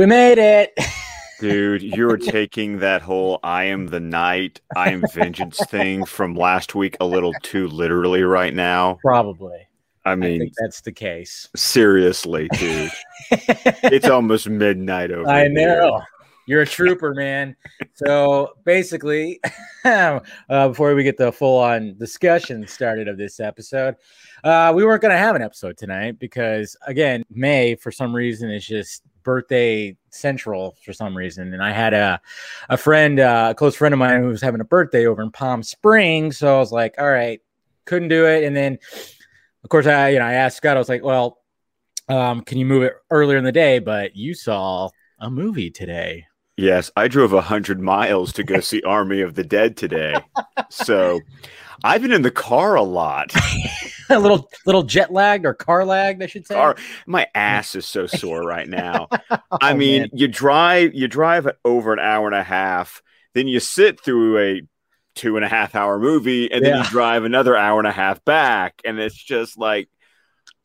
We made it. Dude, you're taking that whole I am the night, I am vengeance thing from last week a little too literally right now. Probably. I I mean, think that's the case. seriously, dude. it's almost midnight over I here. know. You're a trooper, man. So basically, uh, before we get the full on discussion started of this episode, uh, we weren't going to have an episode tonight because, again, May, for some reason, is just birthday central for some reason. And I had a, a friend, uh, a close friend of mine who was having a birthday over in Palm Springs. So I was like, all right, couldn't do it. And then, of course, I, you know, I asked Scott, I was like, well, um, can you move it earlier in the day? But you saw a movie today. Yes, I drove a hundred miles to go see Army of the Dead today. So I've been in the car a lot. a little little jet lagged or car lagged, I should say. Car, my ass is so sore right now. Oh, I mean, man. you drive you drive over an hour and a half, then you sit through a two and a half hour movie, and then Yeah. you drive another hour and a half back, and it's just like,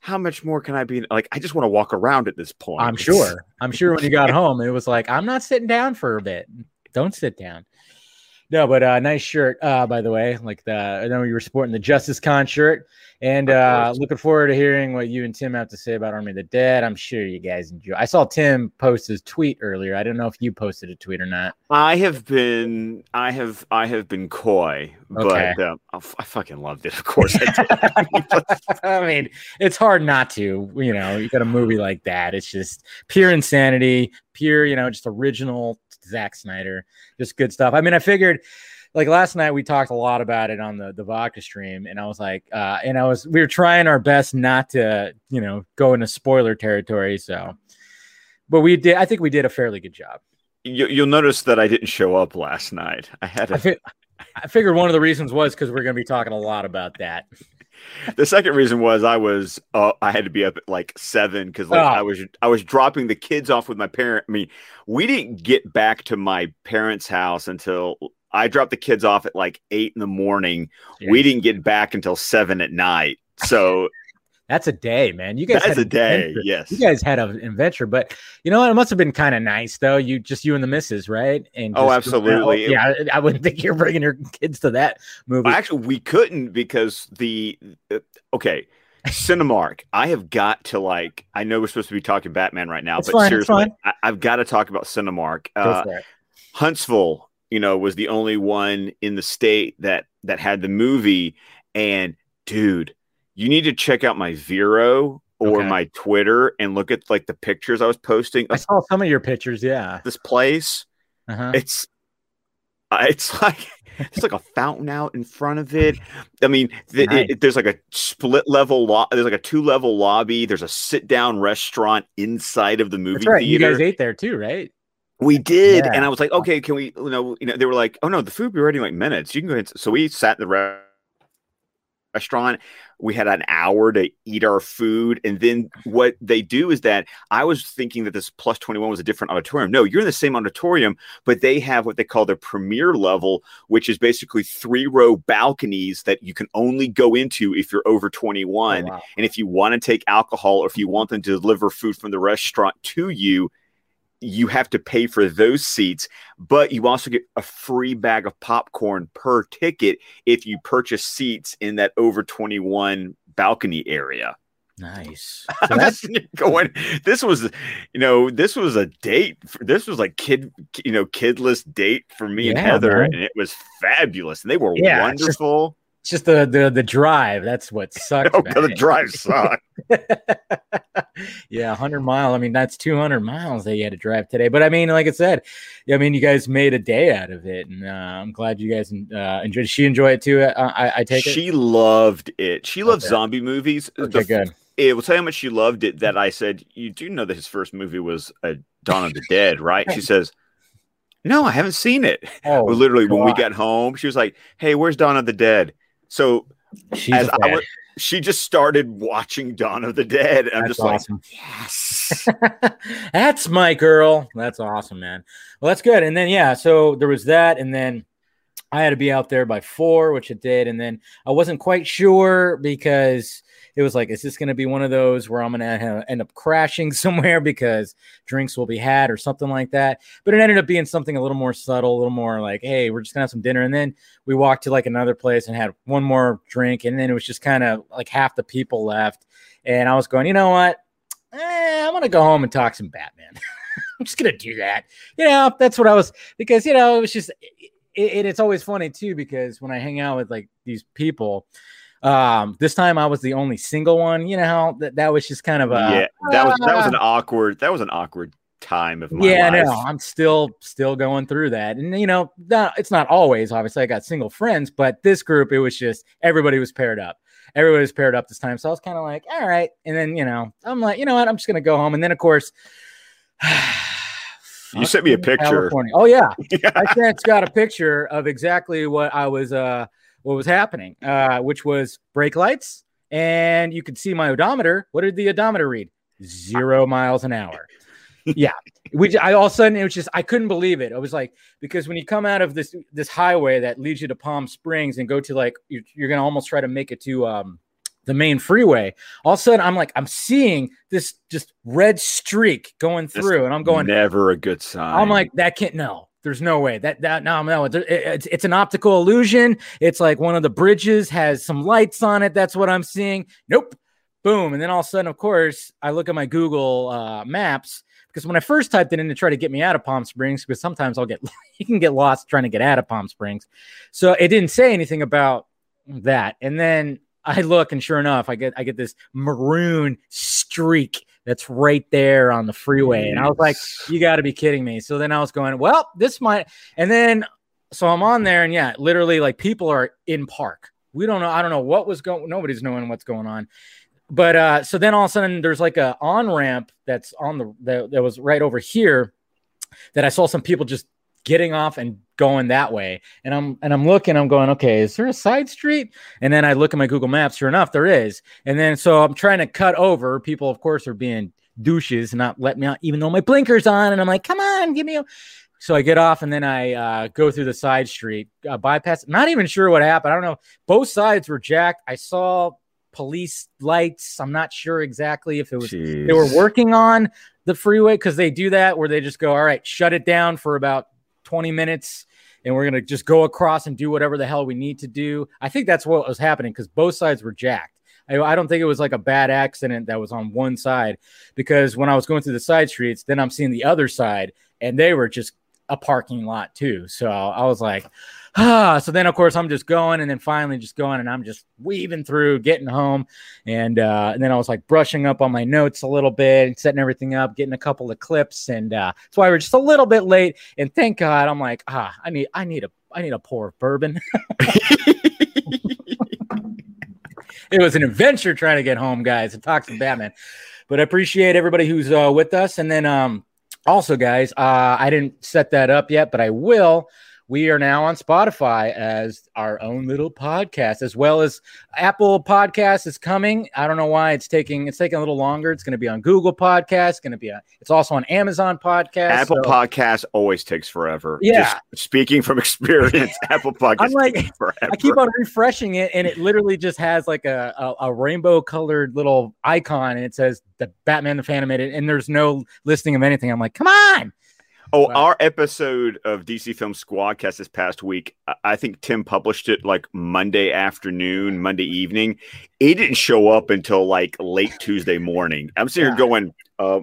how much more can I be? Like, I just want to walk around at this point. I'm sure. I'm sure when you got home, it was like, I'm not sitting down for a bit. Don't sit down. No, but uh, nice shirt, uh, by the way. Like the, I know you were sporting the Justice Con shirt, and uh, looking forward to hearing what you and Tim have to say about Army of the Dead. I'm sure you guys enjoy. I saw Tim post his tweet earlier. I don't know if you posted a tweet or not. I have been, I have, I have been coy, Okay. but um, I fucking loved it. Of course, I did. I mean, it's hard not to. You know, you got a movie like that. It's just pure insanity, pure, you know, just original Zack Snyder, just good stuff. I mean, I figured like last night we talked a lot about it on the the vodka stream, and I was like, uh, and I was we were trying our best not to, you know, go into spoiler territory. So, but we did. I think we did a fairly good job. you, you'll notice that I didn't show up last night. I had I, a, fi- I figured one of the reasons was because we're going to be talking a lot about that. The second reason was I was uh, I had to be up at like seven because like Oh. I was I was dropping the kids off with my parent. I mean, we didn't get back to my parents' house until I dropped the kids off at like eight in the morning. We didn't get back until seven at night. So That's a day, man. You guys that's had a day. adventure. Yes. You guys had an adventure, but you know what? It must have been kind of nice, though. You just you and the missus, right? And Oh, absolutely. Yeah, I- I wouldn't think you're bringing your kids to that movie. Actually, we couldn't because the uh, okay. Cinemark. I have got to like. I know we're supposed to be talking Batman right now, It's but fine, seriously. I, I've got to talk about Cinemark. Uh. Huntsville, you know, was the only one in the state that that had the movie. And dude, you need to check out my Vero or Okay. my Twitter and look at like the pictures I was posting I saw some of your pictures. Yeah. this place. Uh-huh. It's uh, it's like it's like a fountain out in front of it. I mean, th- Nice. it- there's like a split level lo- There's like a two level lobby. There's a sit down restaurant inside of the movie right. You guys ate there too, right? We did, Yeah. and I was like, okay, can we? You know, you know, they were like, oh no, the food will be ready in like minutes. You can go ahead. So we sat in the re- restaurant. We had an hour to eat our food, and then what they do is that I was thinking that this plus twenty one was a different auditorium. No, you're in the same auditorium, but they have what they call their premier level, which is basically three row balconies that you can only go into if you're over twenty one. Oh, wow. And if you want to take alcohol or if you want them to deliver food from the restaurant to you, you have to pay for those seats, but you also get a free bag of popcorn per ticket if you purchase seats in that over 21 balcony area. Nice. So I'm that's just going. This was, you know, this was a date. For, this was like kid, you know, kidless date for me and Heather, man. and it was fabulous. And they were Yeah, wonderful. It's just the the the drive. That's what sucks. Oh, the drive sucked. yeah, 100 mile. I mean, that's 200 miles that you had to drive today. But I mean, like I said, I mean, you guys made a day out of it, and uh, I'm glad you guys uh, enjoyed. She enjoy it too? Uh, I, I take it. She loved it. She loves Okay. zombie movies. Okay, The good. it will tell you how much she loved it that I said, You do know that his first movie was uh, Dawn of the Dead, right? She says, No, I haven't seen it. Oh, Well, literally, when we got home, she was like, Hey, where's Dawn of the Dead? So she's as I was, she just started watching Dawn of the Dead. And I'm That's just like. Yes. that's my girl. That's awesome, man. Well, that's good. And then yeah, so there was that, and then I had to be out there by four, which it did, and then I wasn't quite sure because it was like, is this going to be one of those where I'm going to end up crashing somewhere because drinks will be had or something like that? But it ended up being something a little more subtle, a little more like, hey, we're just going to have some dinner. And then we walked to like another place and had one more drink. And then it was just kind of like half the people left. And I was going, you know what? Eh, I'm going to go home and talk some Batman. I'm just going to do that. You know, that's what I was, because, you know, it was just, it, it, it's always funny too, because when I hang out with like these people, um, this time I was the only single one. You know how that, that was just kind of a yeah. That was that was an awkward that was an awkward time of my yeah. life. No, I'm still still going through that, and you know, not, it's not always. Obviously, I got single friends, but this group, it was just everybody was paired up. Everybody was paired up this time, so I was kind of like, all right. And then you know, I'm like, you know what, I'm just gonna go home, and then of course. you sent me a picture. California. Oh yeah, yeah. I sent got a picture of exactly what I was uh what was happening, uh, which was brake lights, and you could see my odometer. What did the odometer read? Zero miles an hour. yeah, we. I all of a sudden it was just I couldn't believe it. I was like because when you come out of this this highway that leads you to Palm Springs and go to like you're, you're gonna almost try to make it to um the main freeway. All of a sudden, I'm like, I'm seeing this just red streak going through, That's and I'm going, never a good sign. I'm like, that can't no. There's no way that that no no it's it's an optical illusion. It's like one of the bridges has some lights on it. That's what I'm seeing. Nope. Boom. And then all of a sudden, of course, I look at my Google uh, Maps because when I first typed it in to try to get me out of Palm Springs, because sometimes I'll get you can get lost trying to get out of Palm Springs, so it didn't say anything about that. And then I look, and sure enough, I get I get this maroon streak that's right there on the freeway. And I was like, you got to be kidding me. So then I was going, well, this might. And then so I'm on there, and yeah, literally, like people are in park. We don't know. I don't know what was going. Nobody's knowing what's going on. But uh, so then all of a sudden, there's like a on ramp that's on the that, that was right over here that I saw some people just getting off and going that way. And I'm and I'm looking, I'm going, okay, is there a side street? And then I look at my Google Maps, sure enough, there is. And then so I'm trying to cut over. People, of course, are being douches and not let me out, even though my blinker's on. And I'm like, come on, give me a so I get off and then I uh, go through the side street, uh, bypass. Not even sure what happened. I don't know. Both sides were jacked. I saw police lights. I'm not sure exactly if it was Jeez. they were working on the freeway because they do that where they just go, all right, shut it down for about 20 minutes and we're going to just go across and do whatever the hell we need to do. I think that's what was happening because both sides were jacked. I, I, don't think it was like a bad accident that was on one side because when I was going through the side streets, then I'm seeing the other side and they were just a parking lot too. So I was like. So then, of course, I'm just going, and then finally just going, and I'm just weaving through, getting home, and uh, and then I was like brushing up on my notes a little bit, and setting everything up, getting a couple of clips, and uh, that's why we're just a little bit late. And thank God, I'm like, ah, I need, I need a, I need a pour of bourbon. it was an adventure trying to get home, guys, and talk some Batman. But I appreciate everybody who's uh, with us, and then um, also, guys, uh, I didn't set that up yet, but I will we are now on Spotify as our own little podcast, as well as Apple Podcast is coming. I don't know why it's taking it's taking a little longer. It's going to be on Google Podcast. Going to be a, it's also on Amazon Podcast. Apple so. Podcast always takes forever. Yeah, just speaking from experience, Apple Podcast. I'm like, I keep on refreshing it, and it literally just has like a a, a rainbow colored little icon, and it says the Batman the Phantom, and there's no listing of anything. I'm like, come on. Oh, our episode of DC Film Squadcast this past week, I think Tim published it like Monday afternoon, Monday evening. It didn't show up until like late Tuesday morning. I'm sitting yeah. here going, uh,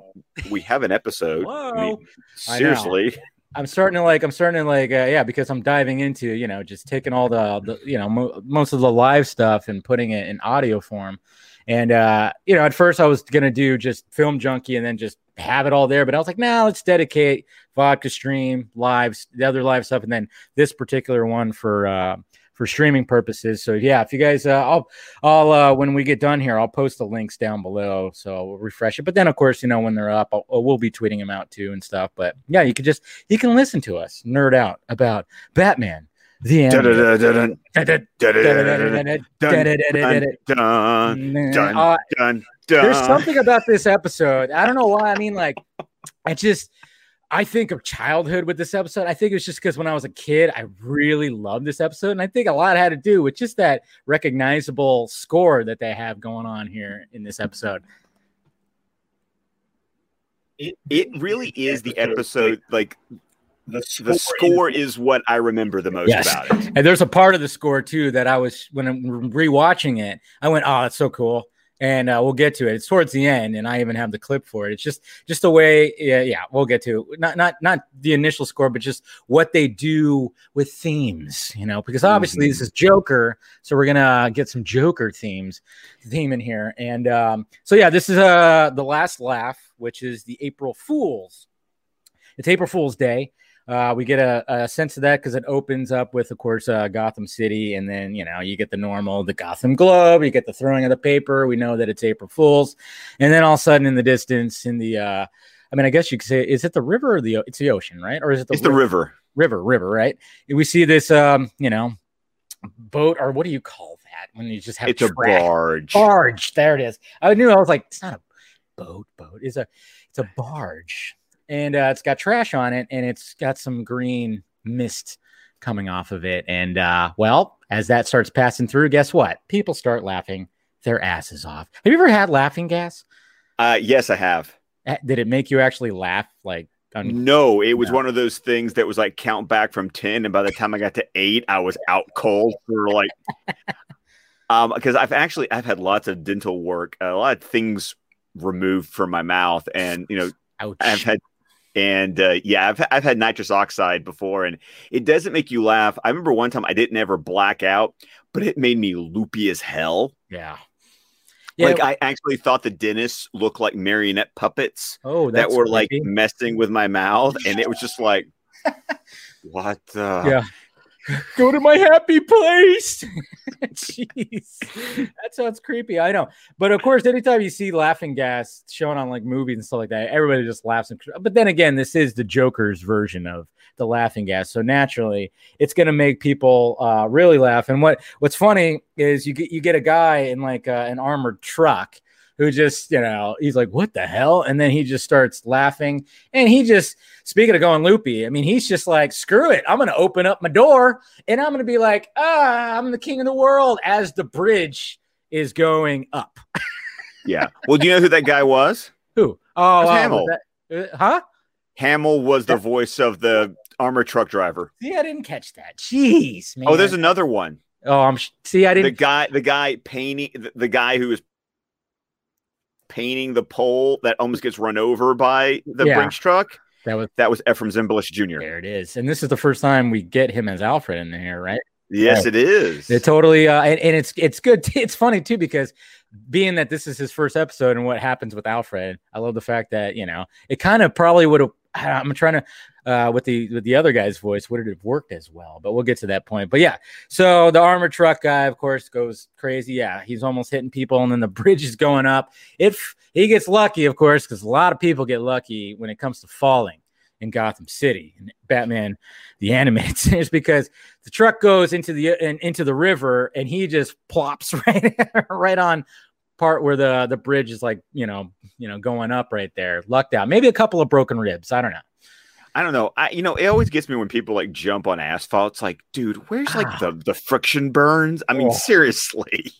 we have an episode. I mean, seriously. I'm starting to like, I'm starting to like, uh, yeah, because I'm diving into, you know, just taking all the, the you know, mo- most of the live stuff and putting it in audio form. And uh, you know, at first I was gonna do just film junkie and then just have it all there, but I was like, nah, let's dedicate vodka stream lives, the other live stuff, and then this particular one for uh for streaming purposes. So yeah, if you guys, uh, I'll, I'll, uh, when we get done here, I'll post the links down below. So we'll refresh it. But then of course, you know, when they're up, I'll, we'll be tweeting them out too and stuff. But yeah, you can just, you can listen to us nerd out about Batman, the end. There's something about this episode. I don't know why. I mean, like, I just, I think of childhood with this episode. I think it's just because when I was a kid, I really loved this episode. And I think a lot had to do with just that recognizable score that they have going on here in this episode. It, it really is the episode, like the score, the score is, is, what I remember the most yes. about it. And there's a part of the score too that I was when I'm rewatching it, I went, "Oh, that's so cool." and uh, we'll get to it. It's towards the end, and I even have the clip for it. It's just just the way, yeah, yeah, we'll get to it. not not not the initial score, but just what they do with themes, you know, because obviously mm-hmm. this is Joker, so we're gonna get some Joker themes theme in here, and um, so yeah, this is uh the last laugh, which is the April Fools. It's April Fool's Day. Uh, we get a, a, sense of that because it opens up with, of course, uh, Gotham City, and then you know you get the normal, the Gotham Globe, you get the throwing of the paper. We know that it's April Fools, and then all of a sudden, in the distance, in the, uh, I mean, I guess you could say, is it the river or the? It's the ocean, right? Or is it the? It's river? the river. River, river, right? We see this, um, you know, boat, or what do you call that when you just have? It's a barge. Barge. There it is. I knew. I was like, it's not a boat. Boat. It's a. It's a barge and uh, it's got trash on it and it's got some green mist coming off of it. And uh, well, as that starts passing through, guess what? People start laughing their asses off. Have you ever had laughing gas? Uh, yes, I have. Did it make you actually laugh? Like, no, it was no. one of those things that was like count back from 10. And by the time I got to eight, I was out cold for like, um, because I've actually, I've had lots of dental work, a lot of things removed from my mouth. And, you know, Ouch. I've had and uh, yeah, I've I've had nitrous oxide before, and it doesn't make you laugh. I remember one time I didn't ever black out, but it made me loopy as hell. Yeah. Yeah, like I actually thought the dentists looked like marionette puppets. Oh, that were like messing with my mouth, and it was just like, what? Yeah, Go to my happy place. Jeez, that sounds creepy. I know, but of course, anytime you see laughing gas shown on like movies and stuff like that, everybody just laughs. But then again, this is the Joker's version of the laughing gas, so naturally, it's going to make people uh, really laugh. And what what's funny is you get you get a guy in like uh, an armored truck who just, you know, he's like, what the hell? And then he just starts laughing. And he just, speaking of going loopy, I mean, he's just like, screw it. I'm going to open up my door and I'm going to be like, ah, I'm the king of the world as the bridge is going up. yeah. Well, do you know who that guy was? Who? Oh, uh, Hamill. That, uh, huh? Hamill was the voice of the armor truck driver. See, I didn't catch that. Jeez, man. Oh, there's another one. Oh, I'm see. I didn't. The guy, the guy painting, the, the guy who was painting the pole that almost gets run over by the yeah. Brinks truck. That was that was Efrem Zimbalist Jr. There it is, and this is the first time we get him as Alfred in here, right? Yes, it is. It totally, uh, and, and it's it's good. T- it's funny too because being that this is his first episode and what happens with Alfred, I love the fact that you know it kind of probably would have. I'm trying to uh, with the with the other guy's voice would it have worked as well? But we'll get to that point. But yeah, so the armored truck guy, of course, goes crazy. Yeah, he's almost hitting people, and then the bridge is going up. If he gets lucky, of course, because a lot of people get lucky when it comes to falling in Gotham City and Batman the animated series because the truck goes into the in, into the river and he just plops right right on part where the the bridge is like you know you know going up right there lucked out maybe a couple of broken ribs I don't know I don't know. I you know, it always gets me when people like jump on asphalt. It's like, dude, where's like the the friction burns? I mean, oh. seriously.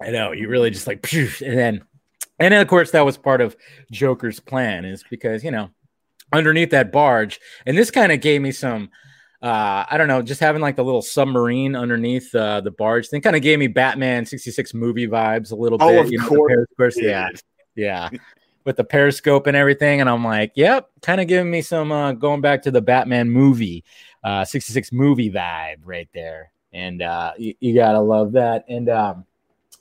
I know you really just like, and then, and then of course that was part of Joker's plan is because you know underneath that barge, and this kind of gave me some. Uh, I don't know, just having like the little submarine underneath uh, the barge thing kind of gave me Batman 66 movie vibes a little oh, bit. Of course. Know, course. Yeah. Yeah with the periscope and everything. And I'm like, yep, kind of giving me some uh, going back to the Batman movie, uh, 66 movie vibe right there. And uh, you, you gotta love that. And um,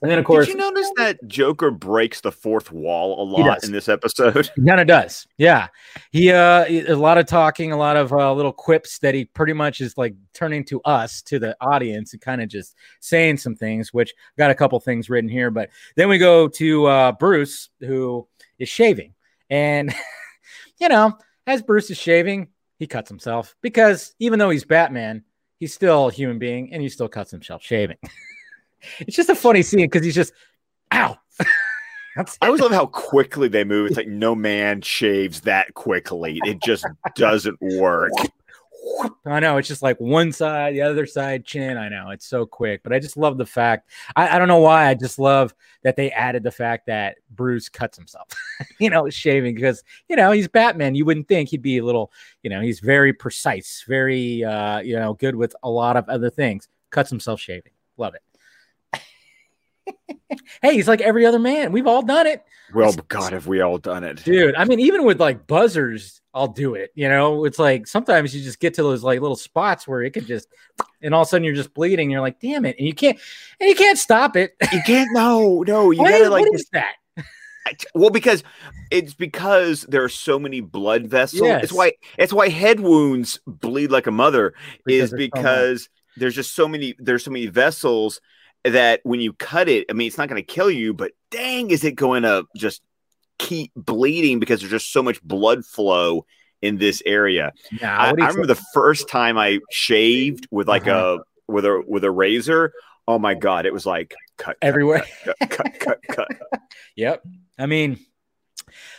and then of course, did you notice that Joker breaks the fourth wall a lot in this episode? He kind of does. Yeah, he uh, a lot of talking, a lot of uh, little quips that he pretty much is like turning to us, to the audience, and kind of just saying some things. Which got a couple things written here, but then we go to uh, Bruce, who is shaving. And, you know, as Bruce is shaving, he cuts himself because even though he's Batman, he's still a human being and he still cuts himself shaving. it's just a funny scene because he's just, ow. I always love how quickly they move. It's like no man shaves that quickly. It just doesn't work. I know it's just like one side, the other side, chin. I know it's so quick, but I just love the fact. I, I don't know why. I just love that they added the fact that Bruce cuts himself, you know, shaving because you know he's Batman. You wouldn't think he'd be a little, you know, he's very precise, very, uh, you know, good with a lot of other things. Cuts himself shaving. Love it. hey, he's like every other man. We've all done it. Well, God, have we all done it, dude? I mean, even with like buzzers, I'll do it. You know, it's like sometimes you just get to those like little spots where it could just, and all of a sudden you're just bleeding. you're like, damn it, and you can't, and you can't stop it. You can't. No, no, you gotta is, like. what is that? Well, because it's because there are so many blood vessels. Yes. It's why it's why head wounds bleed like a mother Because is there's so because there's just so many there's so many vessels that when you cut it, I mean, it's not going to kill you, but dang, is it going to just keep bleeding because there's just so much blood flow in this area. Nah, I, what do you I remember the first time I shaved with like Uh-huh. a with a with a razor. Oh my god, it was like cut cut, Everywhere. cut cut cut, cut, cut. Yep. I mean,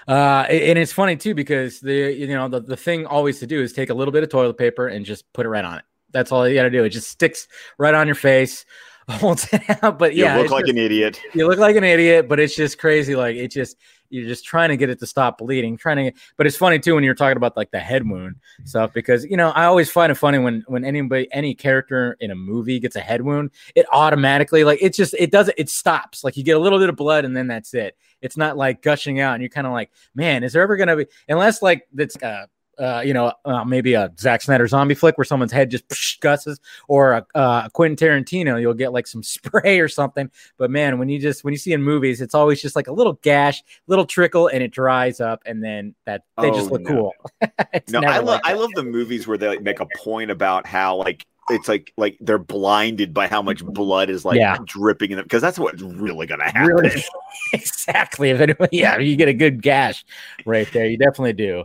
uh, and it's funny too because the you know the, the thing always to do is take a little bit of toilet paper and just put it right on it. That's all you got to do. It just sticks right on your face, holds it out. But You look like just- an idiot. you look like an idiot, but it's just crazy. Like it just you're just trying to get it to stop bleeding, trying to. But it's funny too when you're talking about like the head wound stuff because you know I always find it funny when when anybody any character in a movie gets a head wound, it automatically like it just it doesn't it stops. Like you get a little bit of blood and then that's it. It's not like gushing out, and you're kind of like, man, is there ever gonna be unless like that's uh uh, you know, uh, maybe a Zack Snyder zombie flick where someone's head just psh, gusses, or a uh, Quentin Tarantino, you'll get like some spray or something. But man, when you just when you see in movies, it's always just like a little gash, little trickle, and it dries up, and then that they just Oh, look no. cool. No, I love like I love the movies where they like, make a point about how like it's like like they're blinded by how much blood is like Yeah. dripping in them because that's what's really gonna happen. Really, exactly. If anyone, yeah, you get a good gash right there. You definitely do.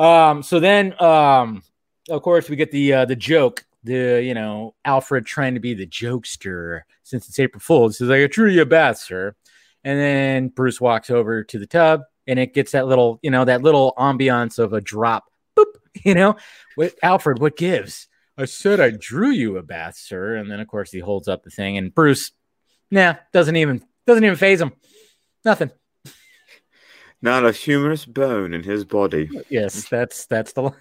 Um, so then, um, of course, we get the uh, the joke. The you know Alfred trying to be the jokester since it's April Fool's. He's like, "I drew you a bath, sir," and then Bruce walks over to the tub, and it gets that little you know that little ambiance of a drop. Boop. You know, what Alfred? What gives? I said I drew you a bath, sir. And then of course he holds up the thing, and Bruce, nah, doesn't even doesn't even phase him. Nothing. Not a humorous bone in his body. Yes, that's that's the line.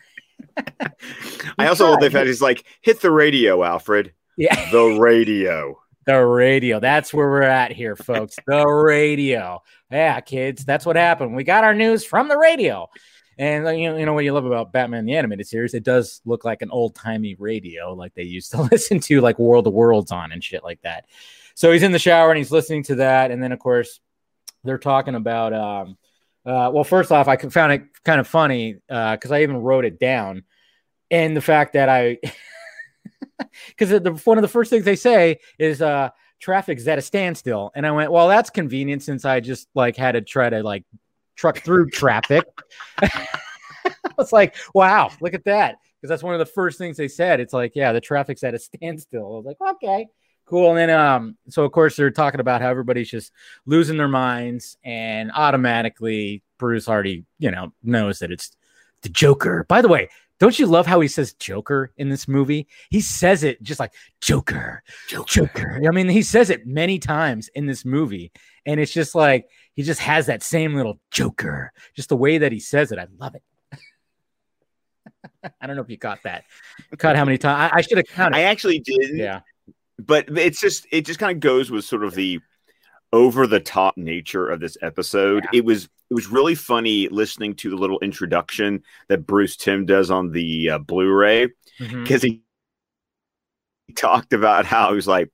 I also love the fact he's like, hit the radio, Alfred. Yeah, The radio. the radio. That's where we're at here, folks. The radio. Yeah, kids, that's what happened. We got our news from the radio. And you know, you know what you love about Batman the animated series? It does look like an old timey radio, like they used to listen to, like World of Worlds on and shit like that. So he's in the shower and he's listening to that, and then of course they're talking about. Um, uh, well, first off, I found it kind of funny because I even wrote it down, and the fact that I, because one of the first things they say is uh, traffic's at a standstill, and I went, well, that's convenient since I just like had to try to like truck through traffic. I was like, wow, look at that. Because that's one of the first things they said. It's like, yeah, the traffic's at a standstill. I was like, okay, cool. And then, um, so of course they're talking about how everybody's just losing their minds, and automatically Bruce already, you know, knows that it's the Joker. By the way, don't you love how he says Joker in this movie? He says it just like Joker, Joker. I mean, he says it many times in this movie, and it's just like he just has that same little Joker, just the way that he says it. I love it. I don't know if you caught that. Caught how many times? I, I should have counted. I actually did. yeah, but it's just it just kind of goes with sort of the over the top nature of this episode. It was it was really funny listening to the little introduction that Bruce Timm does on the uh, Blu-ray because he talked about how he was like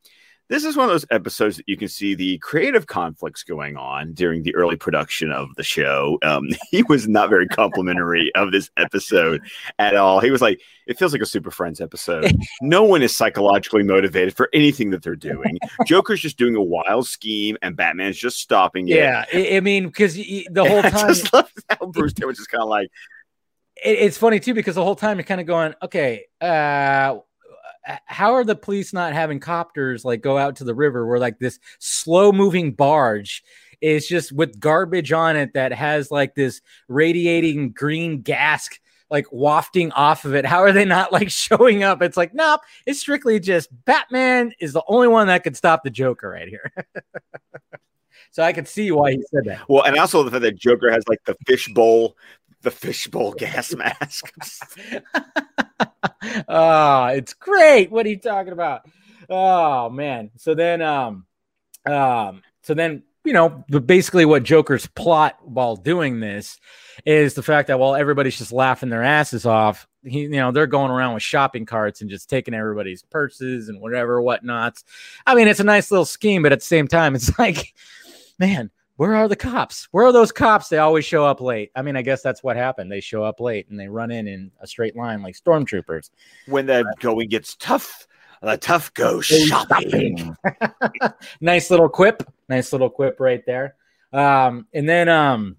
this is one of those episodes that you can see the creative conflicts going on during the early production of the show. Um, he was not very complimentary of this episode at all. He was like, "It feels like a Super Friends episode. No one is psychologically motivated for anything that they're doing. Joker's just doing a wild scheme, and Batman's just stopping it." yeah. I, I mean, because the whole I time just love how Bruce Timm was just kind of like, it, it's funny too because the whole time you're kind of going, okay, uh, how are the police not having copters like go out to the river where like this slow moving barge is just with garbage on it that has like this radiating green gas like wafting off of it. How are they not like showing up? It's like, nope, it's strictly just Batman is the only one that could stop the Joker right here. so I could see why he said that. Well, and also the fact that Joker has like the fishbowl, the fishbowl gas mask. Oh, it's great. What are you talking about? Oh man. So then um um so then you know, basically what Joker's plot while doing this is the fact that while everybody's just laughing their asses off, he, you know, they're going around with shopping carts and just taking everybody's purses and whatever whatnots. I mean, it's a nice little scheme, but at the same time, it's like, man, where are the cops? Where are those cops? They always show up late. I mean, I guess that's what happened. They show up late and they run in in a straight line like stormtroopers. When the going gets tough, the tough go shopping. nice little quip. Nice little quip right there. Um, and then um,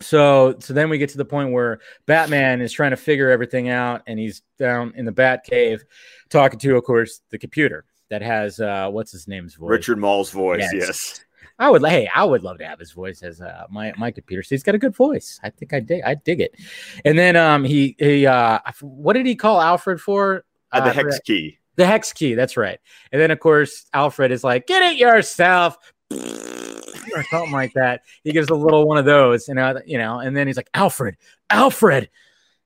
so so then we get to the point where Batman is trying to figure everything out, and he's down in the Bat Cave talking to, of course, the computer that has uh, what's his name's voice, Richard Moll's voice. Yes. yes. I would hey, I would love to have his voice as uh, my my computer. So he's got a good voice. I think I dig I dig it. And then um he he uh what did he call Alfred for? Uh, the hex key. The hex key, that's right. And then of course Alfred is like, get it yourself. or something like that. He gives a little one of those, and uh, you know, and then he's like, Alfred, Alfred,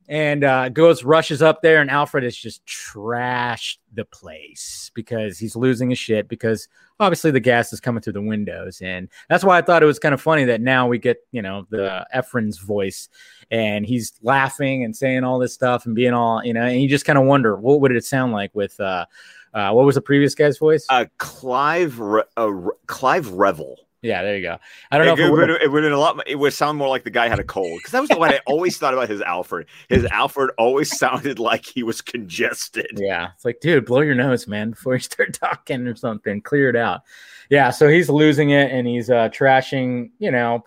and uh, goes rushes up there, and Alfred has just trashed the place because he's losing his shit because obviously the gas is coming through the windows, and that's why I thought it was kind of funny that now we get you know the Efrem's voice, and he's laughing and saying all this stuff and being all you know, and you just kind of wonder what would it sound like with. uh uh, what was the previous guy's voice? Uh, Clive Re- uh, Clive Revill. Yeah, there you go. I don't know. It, it, would, it would a lot. It would sound more like the guy had a cold because that was what I always thought about his Alfred. His Alfred always sounded like he was congested. Yeah, it's like, dude, blow your nose, man, before you start talking or something. Clear it out. Yeah, so he's losing it and he's uh, trashing, you know,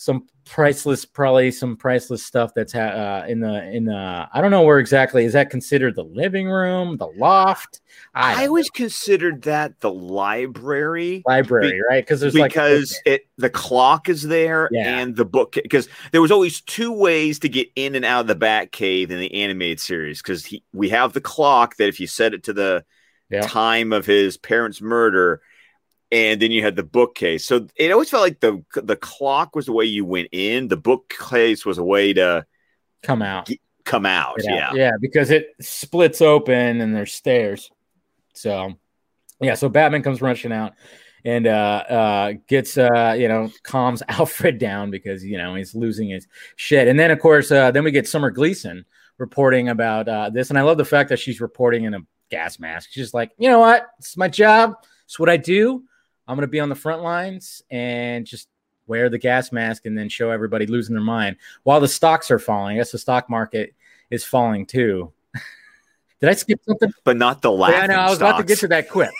some priceless, probably some priceless stuff that's ha- uh, in the in the. I don't know where exactly is that considered the living room, the loft. I, I always considered that the library, library, be- right? Because there's because like, it the clock is there yeah. and the book because there was always two ways to get in and out of the Bat Cave in the animated series because we have the clock that if you set it to the yeah. time of his parents' murder and then you had the bookcase. So it always felt like the the clock was the way you went in. The bookcase was a way to come out. Get, come out. Yeah. Yeah, because it splits open and there's stairs. So yeah, so Batman comes rushing out and uh uh gets uh you know calms Alfred down because you know he's losing his shit. And then of course uh then we get Summer Gleeson reporting about uh this and I love the fact that she's reporting in a gas mask. She's like, "You know what? It's my job. It's what I do. I'm going to be on the front lines and just wear the gas mask and then show everybody losing their mind while the stocks are falling. I guess the stock market is falling too. Did I skip something? But not the last. Yeah, no, I was stocks. about to get to that quip.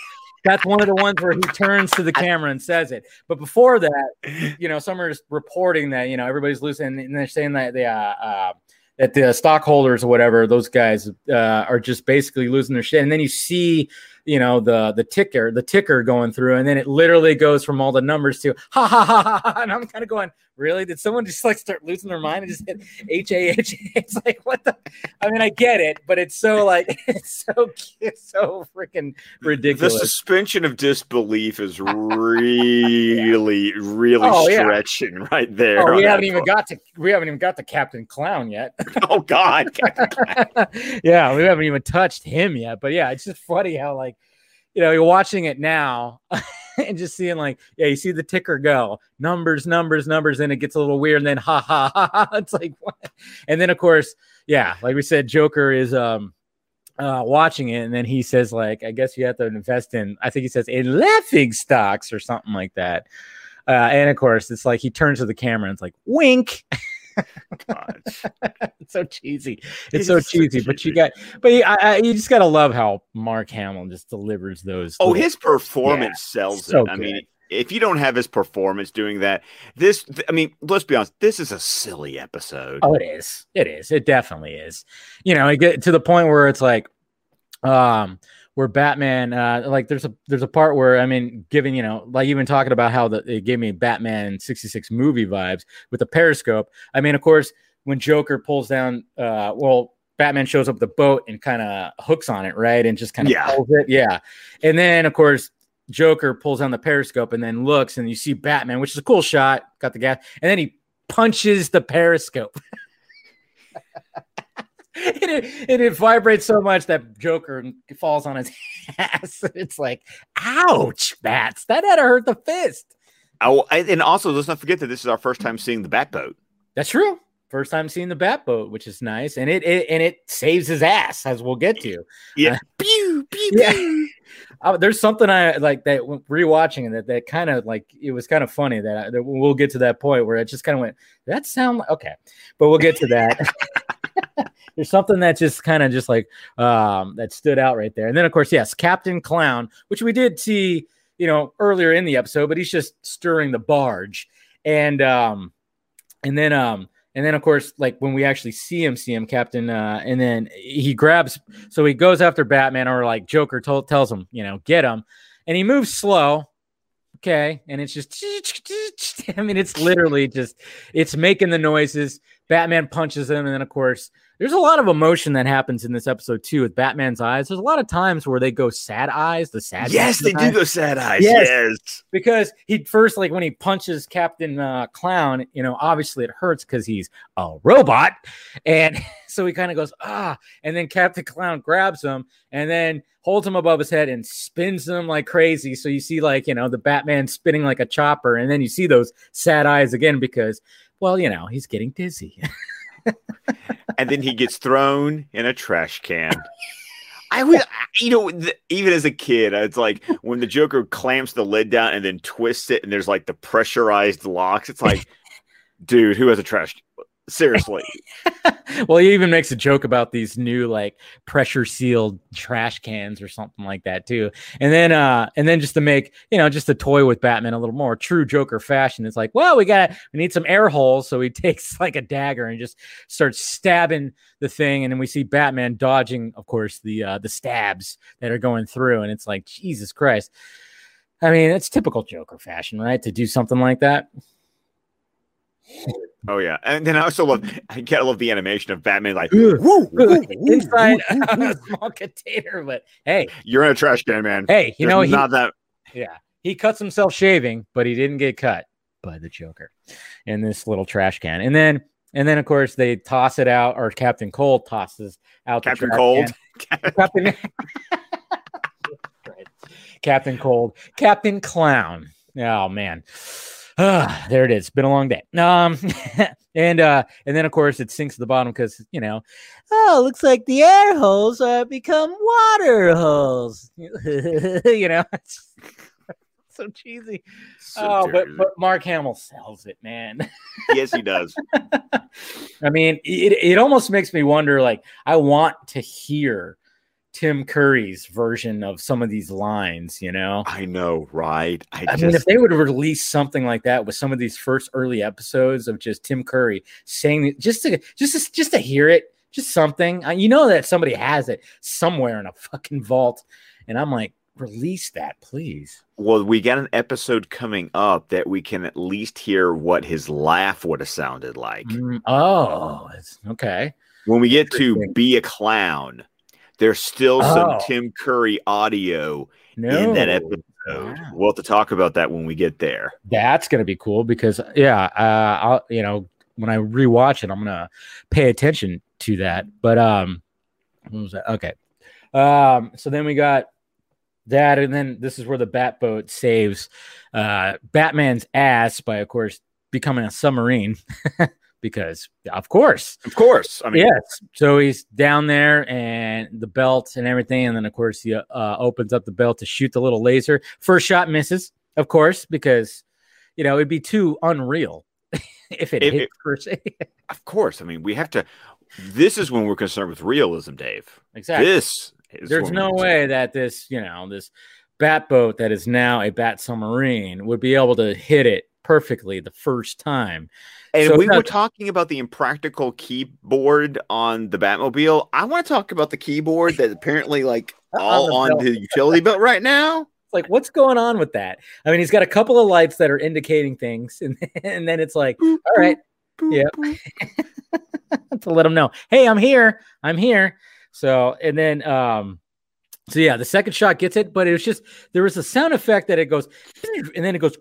That's one of the ones where he turns to the camera and says it. But before that, you know, Summer's reporting that you know everybody's losing, and they're saying that the uh, uh, that the stockholders or whatever, those guys uh, are just basically losing their shit. And then you see you know the the ticker the ticker going through and then it literally goes from all the numbers to ha ha ha ha, ha and i'm kind of going really? Did someone just like start losing their mind and just hit h-a-h it's like what the i mean i get it but it's so like it's so it's so freaking ridiculous. the suspension of disbelief is really really oh, stretching yeah. right there oh, we haven't even got to we haven't even got to captain clown yet. Oh god yeah we haven't even touched him yet but yeah it's just funny how like you know, you're watching it now and just seeing like, yeah, you see the ticker go numbers, numbers, numbers, and it gets a little weird. And then ha ha ha, ha. it's like, what? and then of course, yeah, like we said, Joker is um uh, watching it, and then he says like, I guess you have to invest in. I think he says in laughing stocks or something like that. Uh, and of course, it's like he turns to the camera and it's like wink. it's so cheesy. It's so cheesy, so but you got, but you, I, I, you just gotta love how Mark Hamill just delivers those. Oh, little, his performance yeah, sells so it. Good. I mean, if you don't have his performance doing that, this, I mean, let's be honest, this is a silly episode. Oh, it is. It is. It definitely is. You know, I get to the point where it's like, um, where Batman, uh, like there's a there's a part where I mean, giving you know, like even talking about how the, it gave me Batman '66 movie vibes with the Periscope. I mean, of course, when Joker pulls down, uh, well, Batman shows up the boat and kind of hooks on it, right, and just kind of Yeah. pulls it, yeah. And then of course, Joker pulls down the Periscope and then looks, and you see Batman, which is a cool shot. Got the gas, and then he punches the Periscope. and, it, and it vibrates so much that Joker falls on his ass. It's like, ouch, bats. That had to hurt the fist. Oh, and also let's not forget that this is our first time seeing the Batboat. That's true. First time seeing the Batboat, which is nice, and it, it and it saves his ass, as we'll get to. Yeah. Uh, pew, pew, Yeah. pew. Uh, there's something I like that rewatching that that kind of like it was kind of funny that, I, that we'll get to that point where it just kind of went that sound like okay, but we'll get to that. There's something that just kind of just like um that stood out right there, and then of course yes, Captain Clown, which we did see you know earlier in the episode, but he's just stirring the barge, and um and then um and then of course like when we actually see him see him captain uh and then he grabs so he goes after batman or like joker told, tells him you know get him. And he moves slow okay? And it's just i mean it's literally just it's making the noises batman punches him and then of course there's a lot of emotion that happens in this episode too with batman's eyes there's a lot of times where they go sad eyes the sad Yes, they do eyes go sad eyes. Yes. Yes. because he first like when he punches Captain uh, Clown, you know, obviously it hurts because he's a robot, and so he kind of goes ah, and then Captain Clown grabs him and then holds him above his head and spins him like crazy. So you see like you know the Batman spinning like a chopper, and then you see those sad eyes again because well you know he's getting dizzy. and then he gets thrown in a trash can. I would, you know, even as a kid, it's like when the Joker clamps the lid down and then twists it, and there's like the pressurized locks. It's like, dude, who has a trash? Seriously, well, he even makes a joke about these new like pressure sealed trash cans or something like that too. And then uh and then just to make, you know, just to toy with Batman a little more true Joker fashion, it's like, well, we got we need some air holes. So he takes like a dagger and just starts stabbing the thing. And then we see Batman dodging, of course, the uh the stabs that are going through. And it's like, Jesus Christ. I mean, it's typical Joker fashion, right? To do something like that. Oh yeah, and then I also love, I gotta love the animation of Batman like, woo, woo, woo, inside woo, out woo. a small container. But hey, you're in a trash can, man. hey, you There's know, he, not that. yeah, he cuts himself shaving, but he didn't get cut by the Joker in this little trash can. And then, and then of course they toss it out, or Captain Cold tosses out Captain Cold. Captain. Captain Cold, Captain Clown. Oh man. Ah, there it is. Been a long day. Um, and uh, and then of course it sinks to the bottom because you know, oh, looks like the air holes uh, become water holes. you know, it's so cheesy. So oh, but but Mark Hamill sells it, man. yes, he does. I mean, it it almost makes me wonder. Like, I want to hear Tim Curry's version of some of these lines. You know, I know, right? I, I just, mean, if they would release something like that with some of these first early episodes of just Tim Curry saying just to just to, just to hear it, just something. Uh, You know that somebody has it somewhere in a fucking vault, and I'm like, release that, please. Well, we got an episode coming up that we can at least hear what his laugh would have sounded like. Mm, oh, it's okay. When we get to be a clown, there's still some Oh. Tim Curry audio No, in that episode. Wow. We'll have to talk about that when we get there. that's gonna be cool because yeah, uh, I'll you know when I rewatch it, I'm gonna pay attention to that. But um, what was that? Okay, um, so then we got that, and then this is where the Batboat saves uh Batman's ass by, of course, becoming a submarine. because of course Of course. I mean, yes. So he's down there and the belt and everything. And then, of course, he uh, opens up the belt to shoot the little laser. First shot misses, of course, because, you know, it'd be too unreal if it If hit it- first. of course. I mean, we have to. This is when we're concerned with realism, Dave. exactly. This is There's no way that this, you know, this bat boat that is now a bat submarine would be able to hit it perfectly the first time. And So we were talking about the impractical keyboard on the Batmobile. I want to talk about the keyboard that apparently, like, all on the, the utility belt right now. It's like, what's going on with that? I mean, he's got a couple of lights that are indicating things, and, and then it's like, boop, all right, boop, yeah, to let him know, hey, I'm here, I'm here. So, and then, um, so yeah, the second shot gets it, but it was just there was a sound effect that it goes, and then it goes.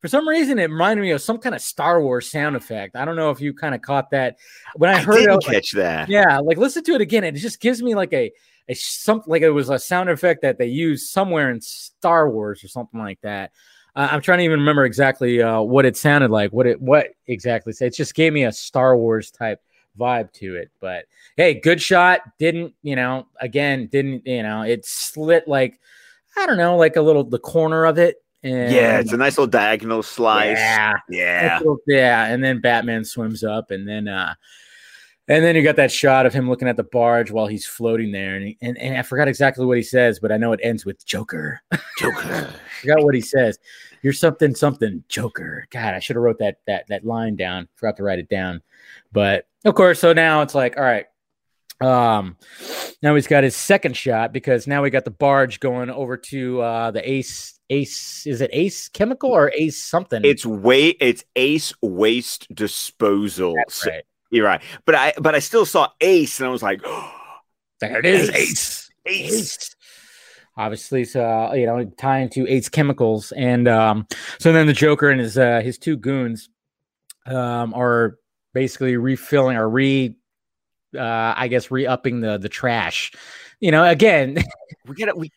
For some reason, it reminded me of some kind of Star Wars sound effect. I don't know if you kind of caught that when I, I heard didn't it. catch like, that. Yeah, like listen to it again. It just gives me like a a something like it was a sound effect that they used somewhere in Star Wars or something like that. Uh, I'm trying to even remember exactly uh, what it sounded like. What it what exactly? It just gave me a Star Wars type vibe to it. But hey, good shot. Didn't you know? Again, didn't you know? It slit like I don't know, like a little the corner of it. And, yeah, it's a nice little diagonal slice. Yeah, yeah, little, yeah. And then Batman swims up, and then uh, and then you got that shot of him looking at the barge while he's floating there, and he, and, and I forgot exactly what he says, but I know it ends with Joker. Joker. forgot what he says. You're something something Joker. God, I should have wrote that that that line down. Forgot to write it down, but of course. So now it's like, all right. Um, now he's got his second shot because now we got the barge going over to uh the Ace Ace. Is it Ace Chemical or Ace something? It's way. It's Ace Waste Disposal. That's right. You're right, but I but I still saw Ace, and I was like, oh, there it is, Ace, Ace. Ace. Obviously, so uh, you know, tying to Ace Chemicals, and um, so then the Joker and his uh, his two goons um, are basically refilling or re, uh, I guess, re upping the the trash. You know, again, we gotta we.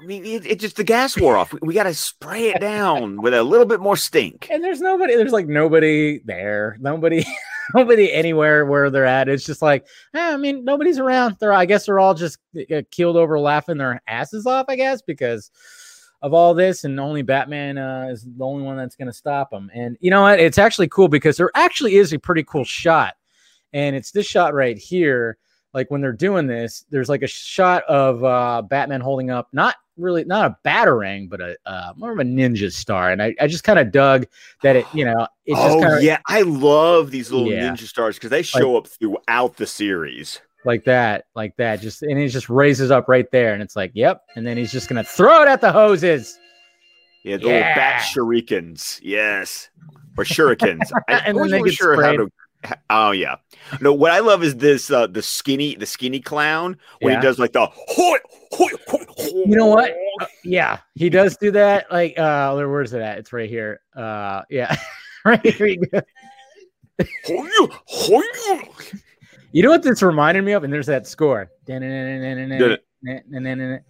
I mean, it, it just the gas wore off. We, we got to spray it down with a little bit more stink. And there's nobody. There's like nobody there. Nobody. nobody anywhere where they're at. It's just like, eh, I mean, nobody's around. They're, I guess, they're all just uh, keeled over, laughing their asses off. I guess because of all this, and only Batman uh, is the only one that's going to stop them. And you know what? It's actually cool because there actually is a pretty cool shot, and it's this shot right here. Like when they're doing this, there's like a shot of uh, Batman holding up not really not a batarang, but a uh, more of a ninja star. And I, I just kind of dug that it, you know, it's oh, kind of yeah. I love these little Yeah. ninja stars because they show Like- up throughout the series. like that, like that. Just and it just raises up right there, and it's like, yep. And then he's just gonna throw it at the hoses. Yeah, the little bat Yeah. shurikens. Yes. Or shurikens. I And then they get sure how sprayed. to Oh yeah. No, what I love is this uh the skinny the skinny clown when Yeah. he does like the hoi, hoi, hoi, hoi. You know what? Uh, yeah, he does do that. Like, uh, where's it at? It's right here. Uh, yeah, right here. You, go. You know what this reminded me of? And there's that score. and then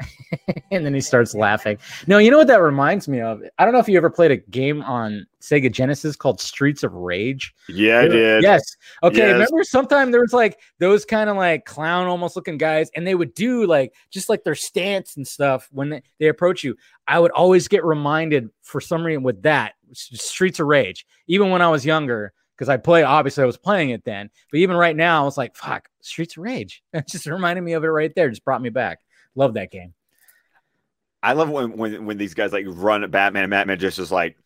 he starts laughing. No, you know what that reminds me of? I don't know if you ever played a game on Sega Genesis called Streets of Rage. Yeah, I did. Yes. Okay. Yes. Remember, sometime there was like those kind of like clown almost looking guys, and they would do like just like their stance and stuff when they, they approach you. I would always get reminded for some reason with that Streets of Rage, even when I was younger, because I play. Obviously, I was playing it then, but even right now, I was like, "Fuck, Streets of Rage." It just reminded me of it right there. Just brought me back. Love that game. I love when, when when these guys like run at Batman and Batman just is like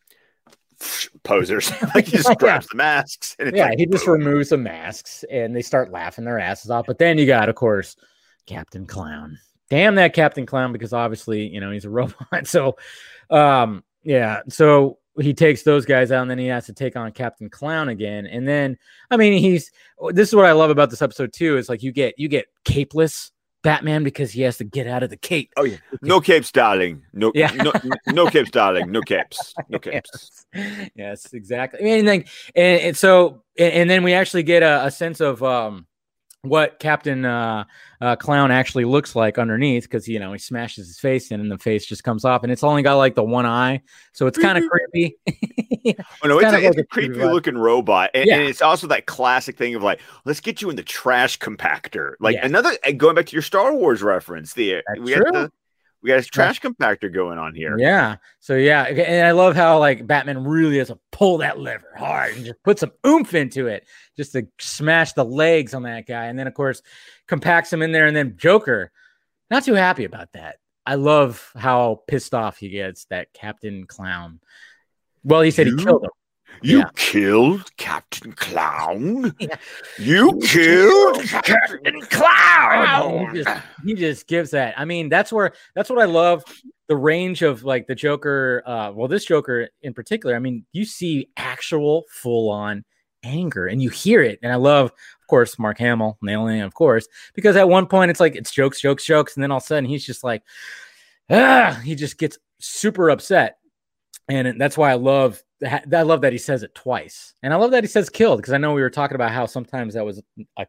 posers. like he just Yeah. grabs the masks and it's yeah, like, he just boom. removes the masks and they start laughing their asses off. But then you got, of course, Captain Clown. Damn that Captain Clown, because obviously, you know, he's a robot. So, um, yeah, so he takes those guys out and then he has to take on Captain Clown again. And then, I mean, he's this is what I love about this episode too. Is like you get you get capeless Batman because he has to get out of the cape. Oh yeah. No capes, darling. No Yeah. no, no capes, darling. No capes. No capes. yes, yes, exactly. I mean, like, and, and so, and, and then we actually get a, a sense of um, what Captain uh, uh, Clown actually looks like underneath, because you know he smashes his face in, and the face just comes off, and it's only got like the one eye, so it's kind of creepy. Oh no, It's it's, a, it's a creepy vibe. looking robot, and, Yeah. and it's also that classic thing of like, let's get you in the trash compactor. Like Yeah. another going back to your Star Wars reference, the uh, That's we true. got the we got a trash compactor going on here. Yeah. So yeah, and I love how like Batman really has to pull that lever hard and just put some oomph into it just to smash the legs on that guy. And then of course compacts him in there. And then Joker, not too happy about that. I love how pissed off he gets that Captain Clown. Well, he said You? he killed him. You Yeah. killed Captain Clown. Yeah. You killed Captain Clown. He just, he just gives that. I mean, that's where that's what I love. The range of like the Joker. Uh, well, this Joker in particular. I mean, you see actual full on anger, and you hear it. And I love, of course, Mark Hamill nailing it, of course, because at one point it's like it's jokes, jokes, jokes, and then all of a sudden he's just like, ah, he just gets super upset. And that's why I love I love that he says it twice, and I love that he says killed because I know we were talking about how sometimes that was a,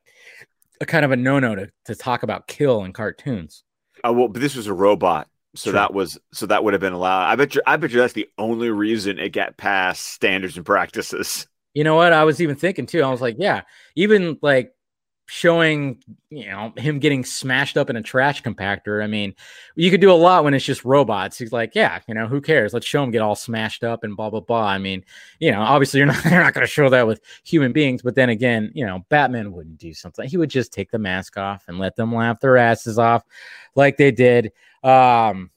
a kind of a no no to to talk about kill in cartoons. Oh well, but this was a robot, so that was so that would have been allowed. I bet you. I bet you that's the only reason it got past standards and practices. You know what? I was even thinking too. I was like, yeah, even like showing you know him getting smashed up in a trash compactor. I mean, you could do a lot when it's just robots. He's like, yeah, you know, who cares? Let's show him get all smashed up and blah blah blah. I mean, you know, obviously you're not you're not going to show that with human beings, but then again, you know, Batman wouldn't do something. He would just take the mask off and let them laugh their asses off, like they did. Um,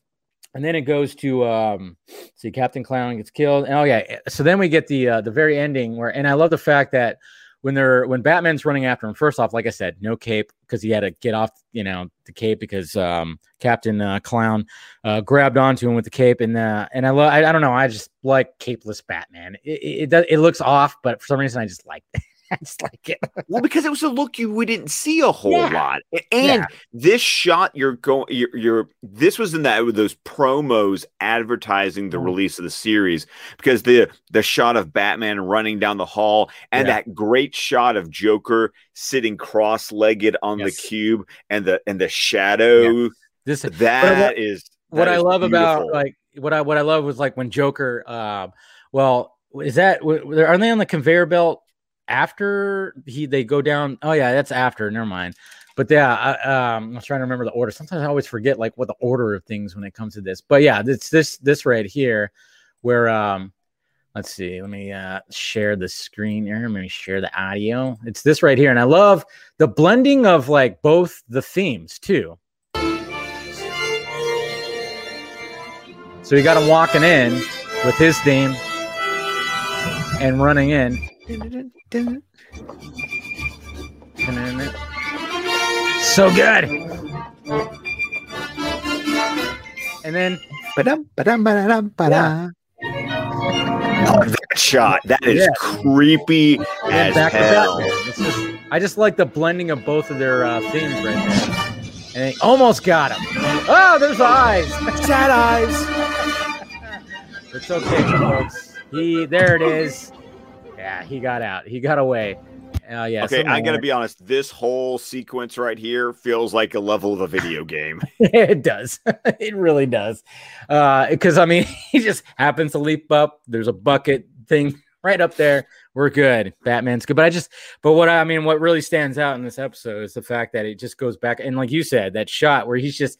and then it goes to um see Captain Clown gets killed. And oh yeah, so then we get the uh, the very ending where and I love the fact that when they're when Batman's running after him, first off, like I said, no cape because he had to get off, you know, the cape because um Captain uh, Clown uh, grabbed onto him with the cape and uh, and I I, I don't know, I just like capeless Batman. It it, it, looks off, but for some reason I just like just like it. Well, because it was a look you we didn't see a whole Yeah. lot, and Yeah. this shot you're going, you're, you're this was in that with those promos advertising the Mhm. release of the series because the the shot of Batman running down the hall and Yeah. that great shot of Joker sitting cross legged on Yes. the cube and the and the shadow This that is what that I is love about like what I what I love was like when Joker. Um, well, is that are they on the conveyor belt after he they go down? Oh yeah, that's after. Never mind. But yeah, I, um, I was trying to remember the order. Sometimes I always forget like what the order of things when it comes to this. But yeah, it's this this right here where um. Let's see. Let me uh, share the screen here. Let me share the audio. It's this right here, and I love the blending of like both the themes too. So you got him walking in with his theme and running in. So good. And then Ba-dum, ba-dum, ba-dum, ba-dum. Oh, that shot that is Yeah. creepy and as back to hell. Batman. It's just, I just like the blending of both of their uh, themes right there. And they almost got him. Oh, there's eyes. Sad eyes. It's okay, folks. He there it is. Yeah, he got out. He got away. Uh, yeah. okay, I gotta like- be honest. This whole sequence right here feels like a level of a video game. it does. it really does. Because I mean, he just happens to leap up. There's a bucket thing right up there. We're good. Batman's good. But I just, but what I mean, what really stands out in this episode is the fact that it just goes back and, like you said, that shot where he's just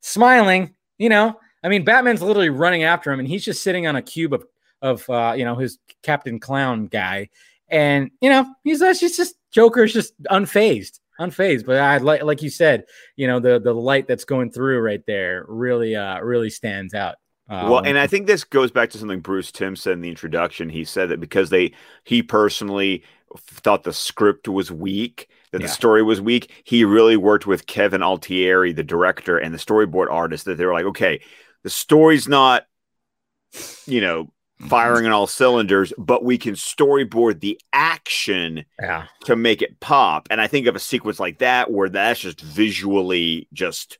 smiling. You know, I mean, Batman's literally running after him, and he's just sitting on a cube of of uh, you know his Captain Clown guy, and you know he's that's just Joker's just unfazed, unfazed. But I like like you said, you know the the light that's going through right there really uh really stands out. Uh, well, and I think this goes back to something Bruce Timm said in the introduction. He said that because they he personally thought the script was weak, that Yeah. the story was weak, he really worked with Kevin Altieri, the director and the storyboard artist, that they were like, okay, the story's not, you know, firing on all cylinders, but we can storyboard the action yeah, to make it pop. And I think of a sequence like that where that's just visually just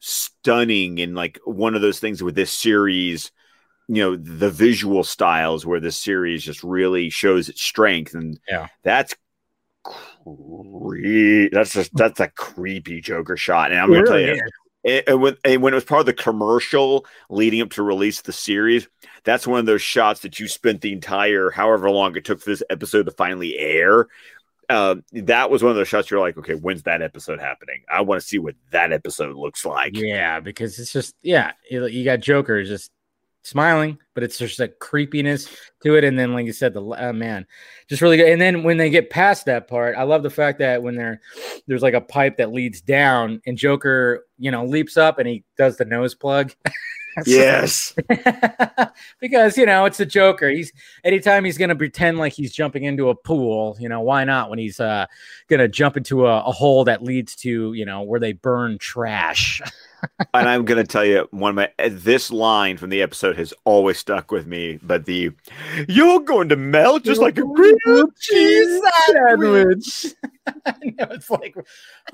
stunning and like one of those things with this series, you know, the visual styles where this series just really shows its strength. And Yeah. that's cre- that's just that's a creepy Joker shot. And I'm gonna really tell you, is. And, when, and when it was part of the commercial leading up to release the series, that's one of those shots that you spent the entire however long it took for this episode to finally air. Uh, that was one of those shots you're like, okay, when's that episode happening? I want to see what that episode looks like. yeah, because it's just yeah, you you got Joker just smiling, but it's just a creepiness to it. And then, like you said, the uh, man, just really good. And then when they get past that part, I love the fact that when they're there's like a pipe that leads down, and Joker, you know, leaps up and he does the nose plug. yes. because you know it's a Joker. He's anytime he's going to pretend like he's jumping into a pool. You know why not? When he's uh, going to jump into a, a hole that leads to you know where they burn trash. and I'm going to tell you one of my this line from the episode has always stuck with me. But the you're going to melt just like a grilled cheese sandwich. Know it's like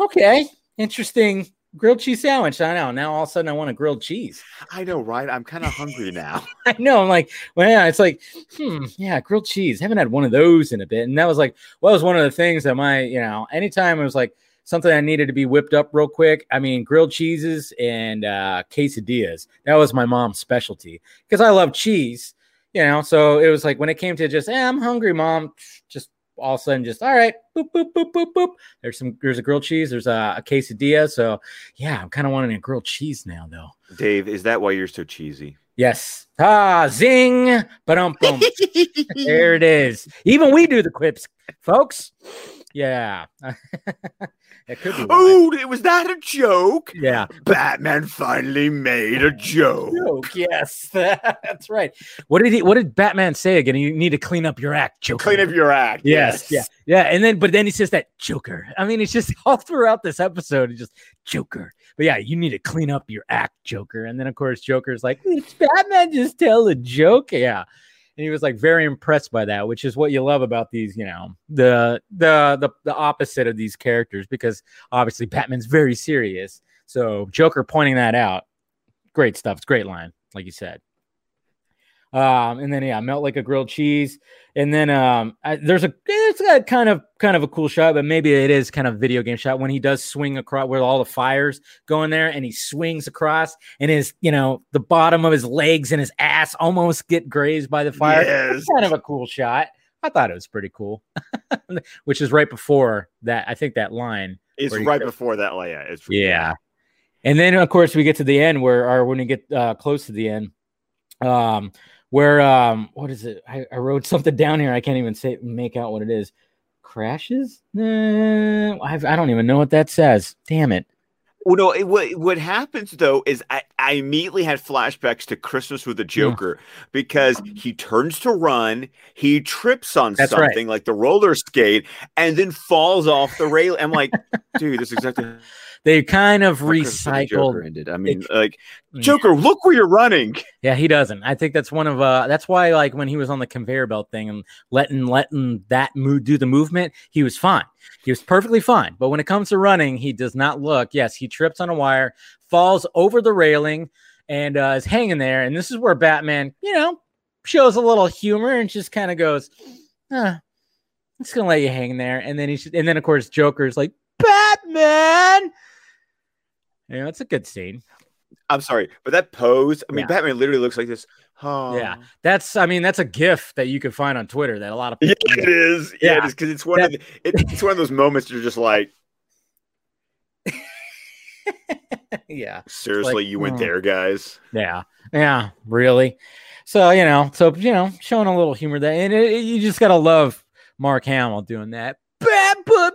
okay, interesting grilled cheese sandwich. I know. Now all of a sudden I want a grilled cheese. I know, right? I'm kind of hungry now. I know. I'm like, well, yeah, it's like, hmm, yeah, grilled cheese. haven't had one of those in a bit. And that was like, well, was one of the things that my, you know, anytime it was like something that needed to be whipped up real quick. I mean, grilled cheeses and uh, quesadillas. That was my mom's specialty because I love cheese, you know. So it was like when it came to just, eh, I'm hungry, mom, just all of a sudden just all right boop boop boop boop boop. There's some there's a grilled cheese there's a, a quesadilla so yeah i'm kind of wanting a grilled cheese now though. Dave is that why you're so cheesy? Yes. Ah zing but um there it is. Even we do the quips folks. Yeah Could be. Oh, it was that a joke? Yeah. Batman finally made a joke. Joke, yes, that's right. What did he? What did Batman say again? You need to clean up your act, Joker. Clean up your act. Yes, yes. yeah, yeah. And then, but then he says that Joker. I mean, it's just all throughout this episode. It's just Joker. But yeah, you need to clean up your act, Joker. And then of course, Joker's like, Batman just tell a joke? Yeah and he was like very impressed by that which is what you love about these you know the the the, the opposite of these characters because obviously batman's very serious. So joker pointing that out great stuff. It's great line like you said um, and then yeah, melt like a grilled cheese. And then um, I, there's a it's a kind of kind of a cool shot, but maybe it is kind of video game shot when he does swing across where all the fires go in there, and he swings across, and his you know the bottom of his legs and his ass almost get grazed by the fire. Yes. It's kind of a cool shot. I thought it was pretty cool, which is right before that. I think that line. is right before that layout. It's yeah. And then of course we get to the end where, or when we get uh, close to the end, um, where um what is it? I, I wrote something down here. I can't even say make out what it is. Crashes? I've, I don't even know what that says. Damn it. Well, no, it, what, what happens though is I, I immediately had flashbacks to Christmas with the Joker yeah. because he turns to run, he trips on That's something right. like the roller skate, and then falls off the rail. I'm like, dude, this is exactly they kind of recycled. Ended. I mean, like mm. Joker, look where you're running. Yeah, he doesn't. I think that's one of uh that's why like when he was on the conveyor belt thing and letting letting that move do the movement, he was fine. He was perfectly fine. But when it comes to running, he does not look. Yes, he trips on a wire, falls over the railing, and uh, is hanging there. And this is where Batman, you know, shows a little humor and just kind of goes, huh, I'm just gonna let you hang there. And then he and then of course Joker's like, Batman. Know, it's a good scene. I'm sorry, but that pose, I mean, yeah. Batman literally looks like this. Oh. Yeah, that's, I mean, that's a GIF that you can find on Twitter that a lot of people. Yeah, it is. Yeah, yeah. it is because it's one that, of the, it, it's one of those moments you're just like, yeah, seriously, like, you went oh. there, guys. Yeah, yeah, really. So you know, so you know, showing a little humor there, and it, it, you just gotta love Mark Hamill doing that. Bad, but!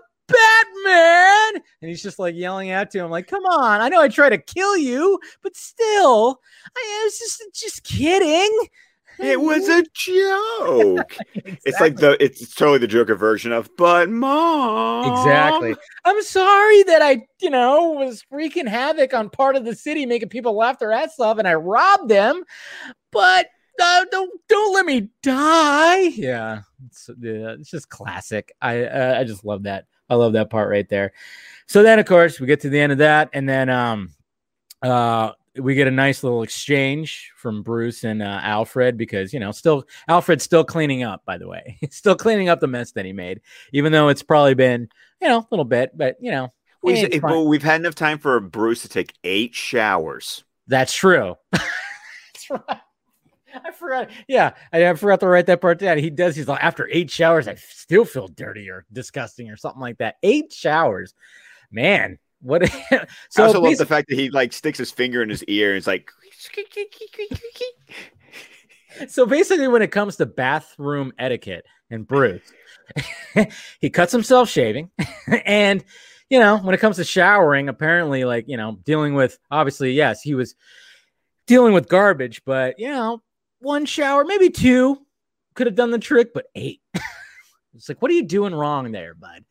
And he's just like yelling out to him, like, come on, I know I try to kill you, but still, I was just just kidding. It was a joke. exactly. It's like the it's totally the Joker version of but mom. Exactly. I'm sorry that I, you know, was freaking havoc on part of the city, making people laugh their ass off, and I robbed them. But uh, don't don't let me die. Yeah, it's, yeah, it's just classic. I uh, I just love that I love that part right there. So then, of course, we get to the end of that, and then um, uh, we get a nice little exchange from Bruce and uh, Alfred because you know, still Alfred's still cleaning up. By the way, he's still cleaning up the mess that he made, even though it's probably been you know a little bit, but you know, we, well, we've had enough time for Bruce to take eight showers. That's true. That's right. I forgot. Yeah, I, I, forgot to write that part down. He does. He's like, after eight showers, I still feel dirty or disgusting or something like that. Eight showers, man. What? so I also love the fact that he like sticks his finger in his ear and it's like. so basically, when it comes to bathroom etiquette and Bruce, he cuts himself shaving, and you know when it comes to showering, apparently, like you know, dealing with obviously, yes, he was dealing with garbage, but you know, one shower, maybe two could have done the trick, but eight. it's like, what are you doing wrong there, bud?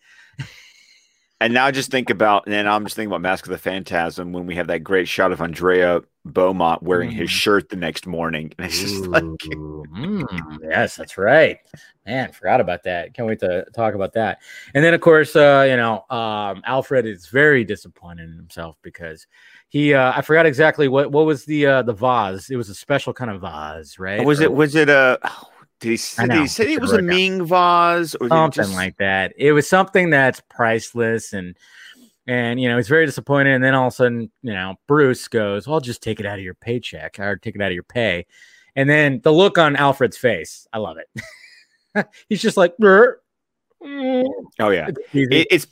And now just think about, and then I'm just thinking about Mask of the Phantasm when we have that great shot of Andrea Beaumont wearing his shirt the next morning. And it's just Ooh, like, mm, yes, that's right. Man, forgot about that. Can't wait to talk about that. And then, of course, uh, you know, um, Alfred is very disappointed in himself because he, uh, I forgot exactly what what was the uh, the vase. It was a special kind of vase, right? Was or, it was it a oh, did he say, did he say it was a Ming vase or something just... like that? It was something that's priceless and and you know he's very disappointed. And then all of a sudden, you know, Bruce goes, well, "I'll just take it out of your paycheck or take it out of your pay." And then the look on Alfred's face, I love it. he's just like, Burr. oh yeah, it's it, it's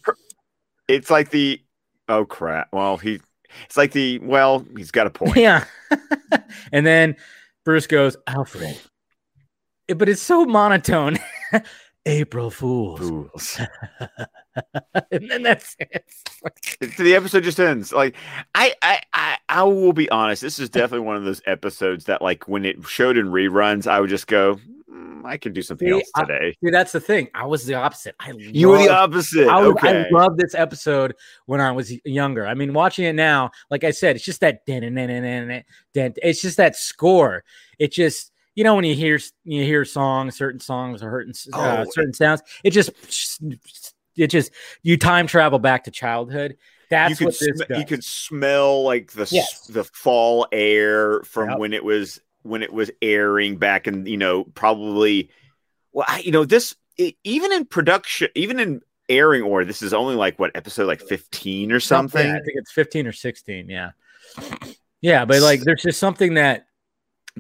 it's like the oh crap. Well, he it's like the well, he's got a point. Yeah. and then Bruce goes, Alfred, but it's so monotone. April Fools. Fools. and then that's it. the episode just ends. Like I, I, I, I will be honest. This is definitely one of those episodes that, like, when it showed in reruns, I would just go, mm, "I can do something see, else today." I, see, that's the thing. I was the opposite. I you loved, were the opposite. I, was, okay. I love this episode when I was younger. I mean, watching it now, like I said, it's just that. Dent. It's just that score. It just you know when you hear you hear songs, certain songs or certain uh, oh, certain sounds, it just it just you time travel back to childhood. That's you what this sm- You could smell like the yes. the fall air from yep. when it was when it was airing back in you know probably well I, you know this it, even in production even in airing order this is only like what episode like 15 or something i think it's 15 or 16 yeah yeah but like there's just something that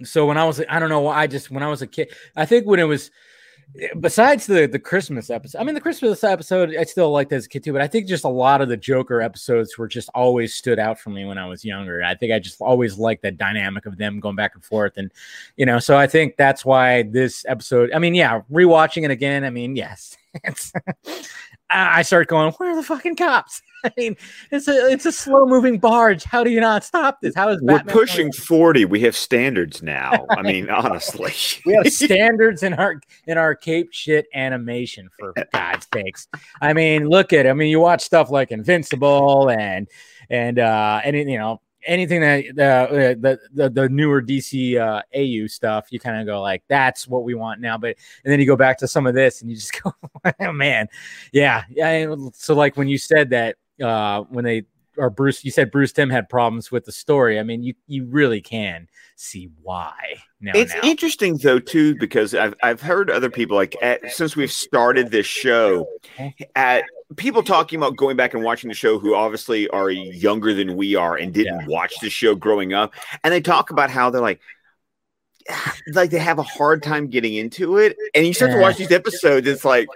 so when I was, I don't know, why I just when I was a kid, I think when it was besides the the Christmas episode, I mean the Christmas episode I still liked as a kid too, but I think just a lot of the Joker episodes were just always stood out for me when I was younger. I think I just always liked that dynamic of them going back and forth, and you know, so I think that's why this episode. I mean, yeah, rewatching it again. I mean, yes, I start going, where are the fucking cops? I mean, it's a it's a slow moving barge. How do you not stop this? How is Batman we're pushing forty? We have standards now. I mean, honestly, we have standards in our in our cape shit animation. For God's sakes, I mean, look at. I mean, you watch stuff like Invincible and and uh and you know anything that uh, the, the the newer DC uh, AU stuff, you kind of go like, that's what we want now. But and then you go back to some of this, and you just go, oh, man, yeah, yeah. So like when you said that uh, when they or Bruce, you said Bruce Timm had problems with the story. I mean, you you really can see why. Now, it's now. interesting though too because I've I've heard other people like at, since we've started this show, at people talking about going back and watching the show who obviously are younger than we are and didn't yeah. watch the show growing up, and they talk about how they're like like they have a hard time getting into it, and you start yeah. to watch these episodes, it's like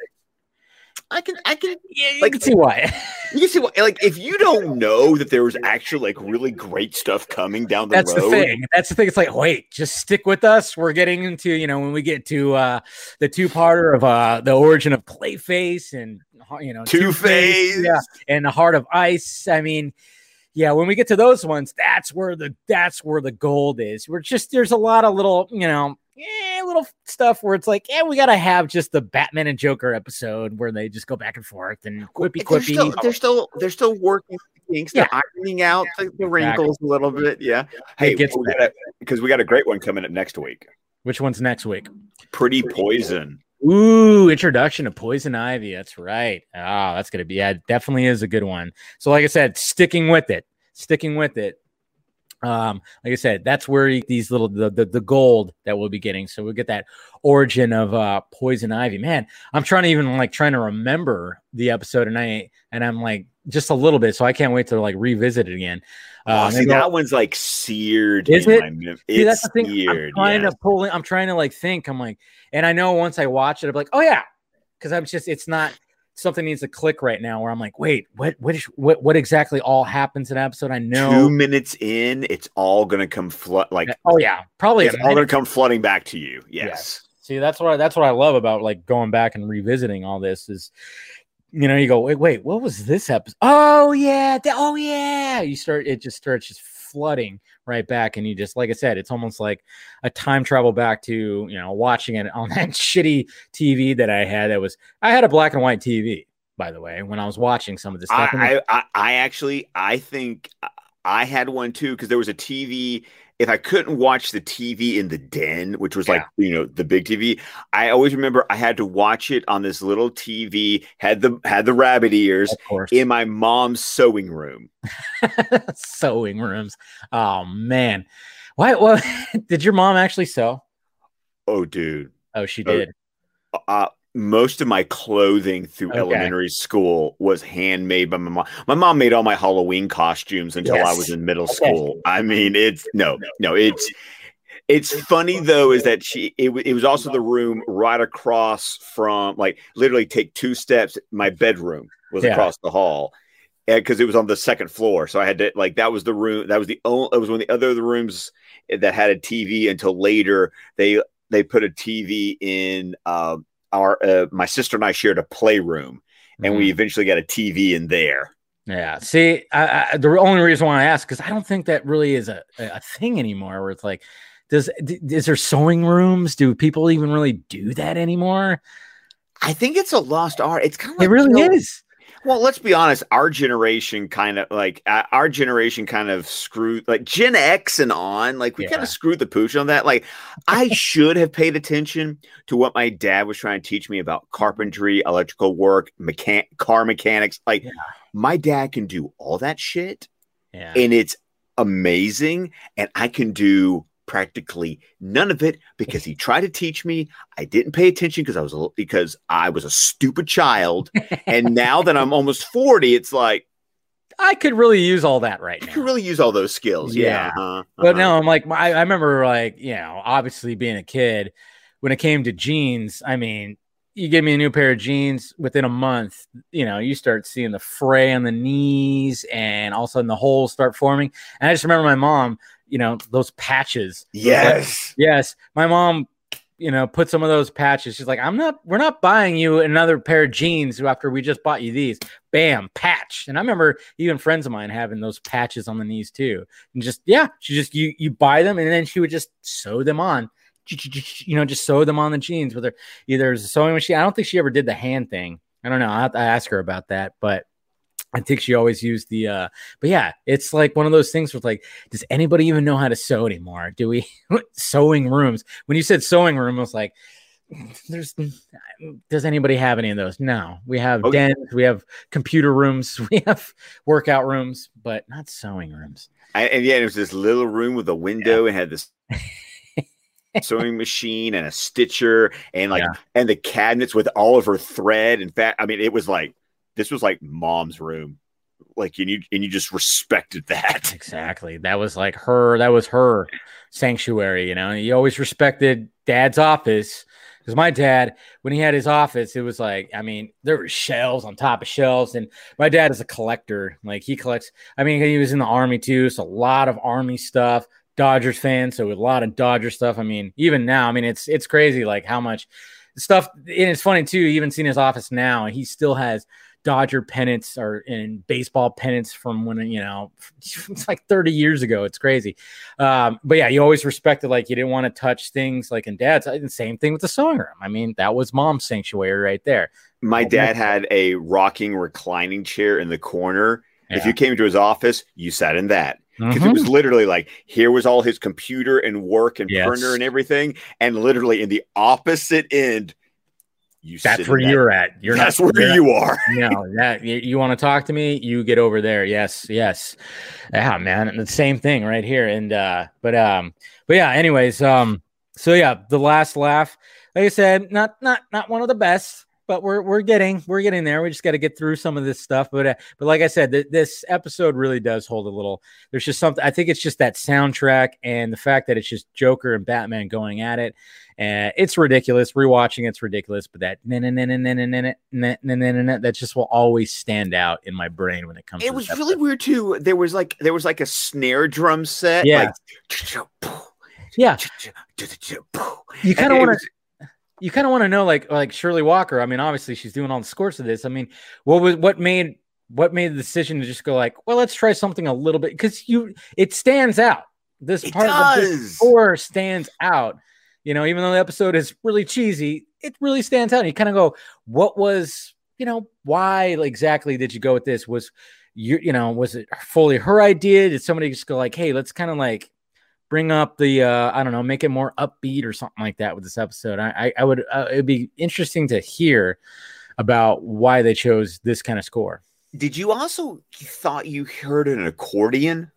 I can, I can, yeah, you like, can see why. you can see why. Like, if you don't know that there was actually like really great stuff coming down the That's road, the thing. That's the thing. It's like, wait, just stick with us. We're getting into, you know, when we get to uh the two-parter of uh the origin of Clayface and you know Two Face, yeah, and the Heart of Ice. I mean, yeah, when we get to those ones, that's where the that's where the gold is. We're just there's a lot of little, you know yeah, little stuff where it's like, yeah, we gotta have just the Batman and Joker episode where they just go back and forth and quippy quippy. They're still they're still, they're still working things. They're yeah. ironing out the, the wrinkles exactly. a little bit. Yeah. Hey, because we got a great one coming up next week. Which one's next week? Pretty Poison. Ooh, introduction to Poison Ivy. That's right. Oh, that's gonna be yeah, definitely is a good one. So, like I said, sticking with it, sticking with it um like i said that's where these little the, the, the gold that we'll be getting. So we'll get that origin of uh poison ivy. Man i'm trying to even like trying to remember the episode and i and i'm like just a little bit. So i can't wait to like revisit it again. Oh, um, see, that one's like seared is it? see, that's the thing. Seared, i'm trying to pull in i'm trying to like think. I'm like and i know once i watch it i'm like oh yeah. Because i'm just it's not something needs to click right now where I'm like, wait, what, what, is, what, what exactly all happens in episode? I know two minutes in, it's all going to come flood. Like, oh yeah, probably it's all going to come flooding back to you. Yes. yes. See, that's what I, that's what I love about like going back and revisiting all this is, you know, you go, wait, wait, what was this episode? Oh yeah, th- oh yeah. You start, it just starts just flooding right back. And you just, like I said, it's almost like a time travel back to, you know, watching it on that shitty TV that I had. That was, I had a black and white TV, by the way, when I was watching some of this stuff. I, I, I actually, I think uh, I had one too because there was a TV if I couldn't watch the TV in the den, which was like, you know, the big TV, I always remember I had to watch it on this little TV, had the had the rabbit ears in my mom's sewing room. sewing rooms. Oh man. Why well did your mom actually sew? Oh dude. Oh, she did. uh, most of my clothing through okay. elementary school was handmade by my mom. My mom made all my Halloween costumes until yes. I was in middle school. I mean, it's no, no, it's it's funny though is that she it, it was also the room right across from like literally take two steps. My bedroom was yeah. across the hall because it was on the second floor. So I had to like that was the room that was the only it was one of the other the rooms that had a TV until later they they put a TV in um, our uh, my sister and I shared a playroom, and mm-hmm. we eventually got a TV in there. Yeah. See, I, I, the only reason why I ask because I don't think that really is a, a thing anymore. Where it's like, does is there sewing rooms? Do people even really do that anymore? I think it's a lost art. It's kind of like, it really you know, is. Well, let's be honest. Our generation kind of like our generation kind of screwed like Gen X and on. Like we yeah. kind of screwed the pooch on that. Like I should have paid attention to what my dad was trying to teach me about carpentry, electrical work, mechan- car mechanics. Like yeah. my dad can do all that shit, yeah. and it's amazing. And I can do practically none of it because he tried to teach me. I didn't pay attention because I was a, because I was a stupid child. and now that I'm almost 40, it's like I could really use all that right now. I could really use all those skills. Yeah. yeah. Uh-huh, uh-huh. But now I'm like, I, I remember like, you know, obviously being a kid when it came to jeans, I mean, you give me a new pair of jeans within a month, you know, you start seeing the fray on the knees and all of a sudden the holes start forming. And I just remember my mom you know those patches. Yes, like, yes. My mom, you know, put some of those patches. She's like, I'm not. We're not buying you another pair of jeans after we just bought you these. Bam, patch. And I remember even friends of mine having those patches on the knees too. And just yeah, she just you you buy them and then she would just sew them on. You know, just sew them on the jeans with her either a sewing machine. I don't think she ever did the hand thing. I don't know. I have to ask her about that, but I think she always used the uh but yeah, it's like one of those things where like, does anybody even know how to sew anymore? Do we sewing rooms? When you said sewing room, I was like, there's does anybody have any of those? No. We have okay. dens, we have computer rooms, we have workout rooms, but not sewing rooms. I, and yeah, it was this little room with a window yeah. and had this sewing machine and a stitcher and like yeah. and the cabinets with all of her thread. In fact, I mean, it was like this was like mom's room. Like and you and you just respected that. Exactly. That was like her that was her sanctuary you know? You always respected dad's office. Because my dad when he had his office it was like i mean there were shelves on top of shelves and my dad is a collector. Like he collects i mean he was in the army too so a lot of army stuff. Dodgers fan so a lot of dodger stuff. I mean even now i mean it's it's crazy like how much stuff and it's funny too even seeing his office now he still has Dodger pennants or in baseball pennants from when you know it's like 30 years ago. It's crazy. Um, but yeah, you always respected like you didn't want to touch things like in dad's. The same thing with the sewing room. I mean, that was mom's sanctuary right there. My dad had a rocking reclining chair in the corner. Yeah. If you came to his office, you sat in that because mm-hmm. it was literally like here was all his computer and work and yes. printer and everything, and literally in the opposite end you that's where you're at. You're that's not, where you are. no, that you, you want to talk to me, you get over there. Yes, yes. Yeah, man. the same thing right here. And uh, but um, but yeah, anyways, um, so yeah, the last laugh, like I said, not not not one of the best but we're we're getting we're getting there. We just got to get through some of this stuff. But uh, but like I said, th- this episode really does hold a little. There's just something. I think it's just that soundtrack and the fact that it's just Joker and Batman going at it. And it's ridiculous. Rewatching it's ridiculous, but that that just will always stand out in my brain when it comes. It was really weird too. There was like there was like a snare drum set. Yeah. Like, yeah. You kind of want to you kind of want to know like like Shirley Walker. I mean, obviously she's doing all the scores of this. I mean, what was what made what made the decision to just go like, well, let's try something a little bit because you it stands out. This It part of the score stands out. You know, even though the episode is really cheesy, it really stands out. And you kind of go, what was, you know, why exactly did you go with this? Was you, you know, was it fully her idea? Did somebody just go like, hey, let's kind of like bring up the, uh, I don't know, make it more upbeat or something like that with this episode? I, I, I would, uh, it'd be interesting to hear about why they chose this kind of score. Did you also thought you heard an accordion?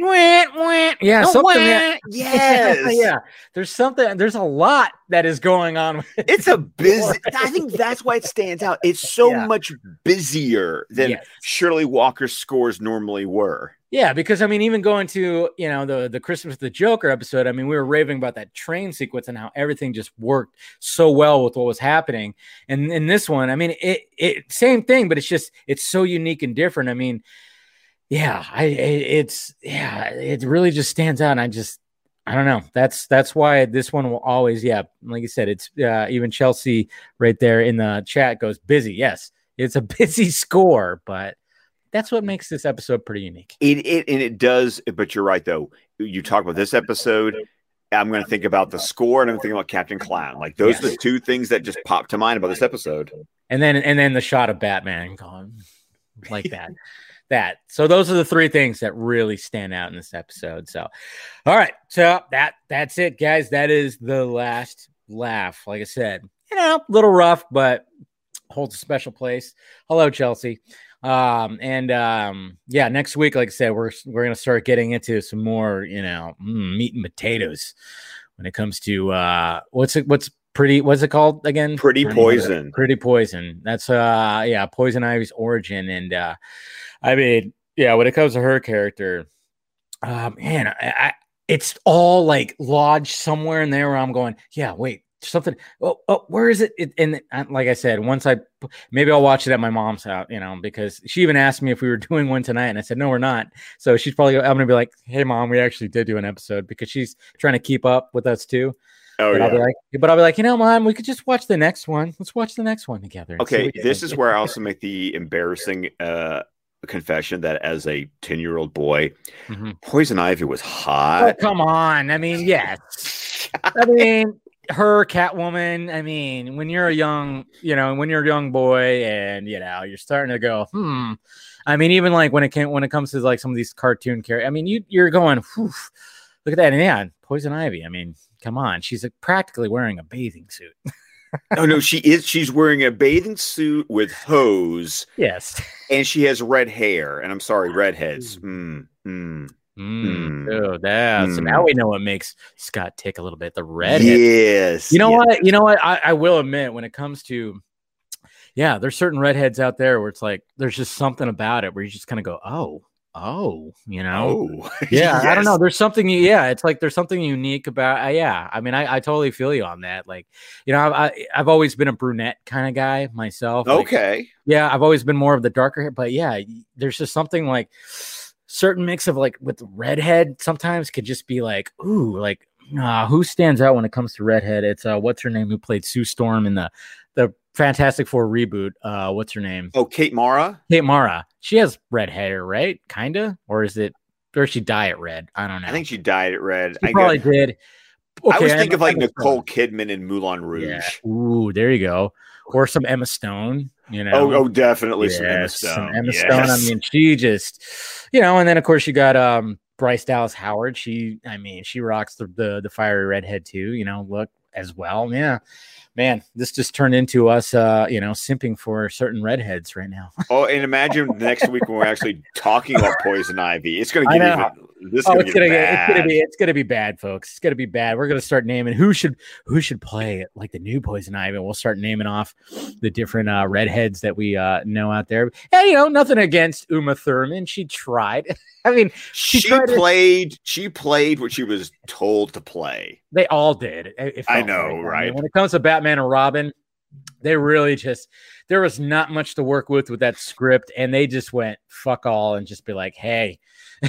Wah, wah. Yeah, No, something. wah. Yes. yeah. There's something. There's a lot that is going on. With It's a busy. I think that's why it stands out. It's so Yeah. much busier than Yes. Shirley Walker's scores normally were. Yeah, because I mean, even going to you know the the Christmas the Joker episode, I mean, we were raving about that train sequence and how everything just worked so well with what was happening. And in this one, I mean, it it same thing, but it's just it's so unique and different. I mean, yeah, I it, it's yeah, it really just stands out. And I just I don't know. That's that's why this one will always yeah, like you said, it's uh, even Chelsea right there in the chat goes busy. Yes, it's a busy score, but that's what makes this episode pretty unique. It, it and it does, but you're right though. You talk about this episode. I'm going to think about the score, and I'm thinking about Captain Clown. Like those are the two things that just pop to mind about this episode. and then and then the shot of Batman going like that. That. So those are the three things that really stand out in this episode. So all right. So that that's it, guys. That is the last laugh. Like I said, you know, a little rough, but holds a special place. Hello, Chelsea. Um, and um, yeah, next week, like I said, we're we're gonna start getting into some more, you know, mm, meat and potatoes when it comes to uh what's it what's pretty what's it called again? Pretty Poison. Pretty poison. That's uh yeah, poison ivy's origin. And uh I mean, yeah, when it comes to her character, uh man, I, I it's all like lodged somewhere in there where I'm going, yeah, wait, something. Oh, oh where is it? it and like I said, once I maybe I'll watch it at my mom's house, you know, because she even asked me if we were doing one tonight, and I said no, we're not. So she's probably I'm gonna be like, hey, mom, we actually did do an episode because she's trying to keep up with us too. Oh but I'll be yeah. like, but I'll be like, you know, mom, we could just watch the next one. Let's watch the next one together. Okay, this is where I also make the embarrassing uh, confession that as a 10 year old boy, Mhm. Poison Ivy was hot. Oh, hot. come on. I mean, yes. I mean, her Catwoman. I mean, when you're a young, you know, when you're a young boy, and you know, you're starting to go, hmm. I mean, even like when it came when it comes to like some of these cartoon characters. I mean, you you're going, Whew, look at that, and yeah, Poison Ivy. I mean, come on, she's practically wearing a bathing suit. oh no, she is. She's wearing a bathing suit with hose, Yes. and she has red hair. And I'm sorry, redheads. Mm, mm. Mm, Mm. dude, yeah. So Mm. now we know what makes Scott tick a little bit. The redhead. Yes. You know yes. what? You know what? I, I will admit when it comes to, yeah, there's certain redheads out there where it's like there's just something about it where you just kind of go, oh, oh, you know, Oh, yeah. I don't know. There's something. Yeah, it's like there's something unique about. Uh, yeah, I mean, I, I totally feel you on that. Like, you know, I've I, I've always been a brunette kind of guy myself. like, Okay. yeah, I've always been more of the darker hair, but yeah, there's just something like certain mix of like with redhead sometimes could just be like, ooh, like uh, who stands out when it comes to redhead? It's uh, what's her name who played Sue Storm in the Fantastic Four reboot. Uh, what's her name? Oh, Kate Mara. Kate Mara. She has red hair, right? Kinda, or is it? Or she dye it red? I don't know. I think she dyed it red. she I, probably go- did. I was Okay, thinking of like Nicole Kidman in Moulin Rouge. Yeah. Ooh, there you go. Or some Emma Stone. You know. Oh, oh, definitely some Emma Stone. some Emma yes. Stone. I mean, she just, you know, and then of course you got um Bryce Dallas Howard. She, I mean, she rocks the the, the fiery redhead too. You know, look as well. Yeah, man, this just turned into us, uh, you know, simping for certain redheads right now. oh, and imagine next week when we're actually talking about Poison Ivy. It's going to get even. This oh, it's gonna get it's gonna be, it's gonna be bad, folks. It's gonna be bad. We're gonna start naming who should, who should play like the new Poison Ivy. and We'll start naming off the different uh, redheads that we uh, know out there. And you know, nothing against Uma Thurman. She tried. I mean, She, to- played. She played what she was told to play. They all did. I know, like. mean, right? when it comes to Batman and Robin, they really just there was not much to work with with that script, and they just went fuck all and just be like, hey,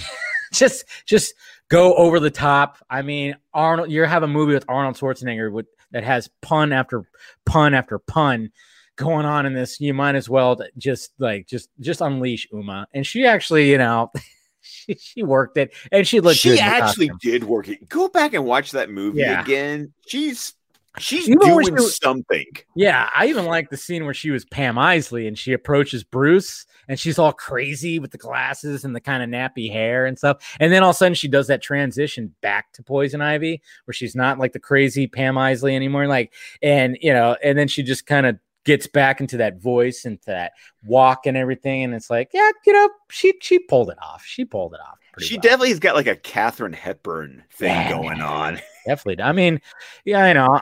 just just go over the top. I mean, Arnold, you have a movie with Arnold Schwarzenegger with that has pun after pun after pun going on in this. You might as well just like just just unleash Uma. And she actually, you know, she, she worked it and she looked. She actually did work it. Go back and watch that movie yeah. again. She's She's even doing was, something. Yeah, I even like the scene where she was Pam Isley and she approaches Bruce and she's all crazy with the glasses and the kind of nappy hair and stuff. And then all of a sudden she does that transition back to Poison Ivy where she's not like the crazy Pam Isley anymore. Like, and you know, and then she just kind of gets back into that voice and that walk and everything. And it's like, yeah, you know, she she pulled it off. She pulled it off. She well. definitely has got like a Katharine Hepburn thing yeah, going on. Definitely. I mean, yeah, I know.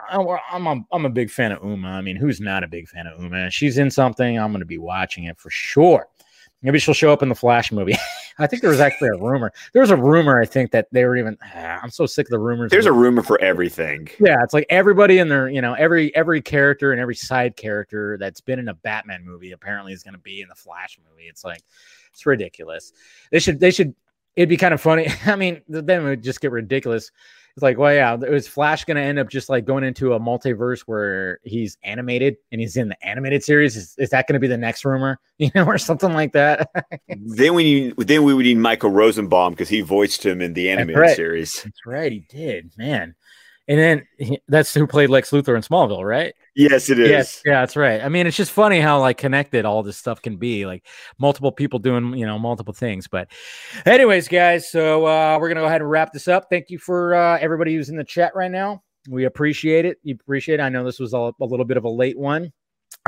I'm a, I'm a big fan of Uma. I mean, who's not a big fan of Uma? She's in something. I'm going to be watching it for sure. Maybe she'll show up in the Flash movie. I think there was actually a rumor. There was a rumor. I think that they were even. I'm so sick of the rumors. There's a rumor for everything. Yeah, it's like everybody in their, you know, every every character and every side character that's been in a Batman movie apparently is going to be in the Flash movie. It's like it's ridiculous. They should they should. It'd be kind of funny. I mean, then it would just get ridiculous it's like, well, yeah, is Flash going to end up just like going into a multiverse where he's animated and he's in the animated series? Is, is that going to be the next rumor, you know, or something like that? then we need, then we would need Michael Rosenbaum because he voiced him in the animated right. series. That's right, he did, man. And then he, that's who played Lex Luthor in Smallville, right? Yes, it is. Yes, yeah, that's right. I mean, it's just funny how like connected all this stuff can be, like multiple people doing, you know, multiple things. But, anyways, guys, so uh, we're gonna go ahead and wrap this up. Thank you for uh, everybody who's in the chat right now. We appreciate it. You appreciate it. I know this was a, a little bit of a late one.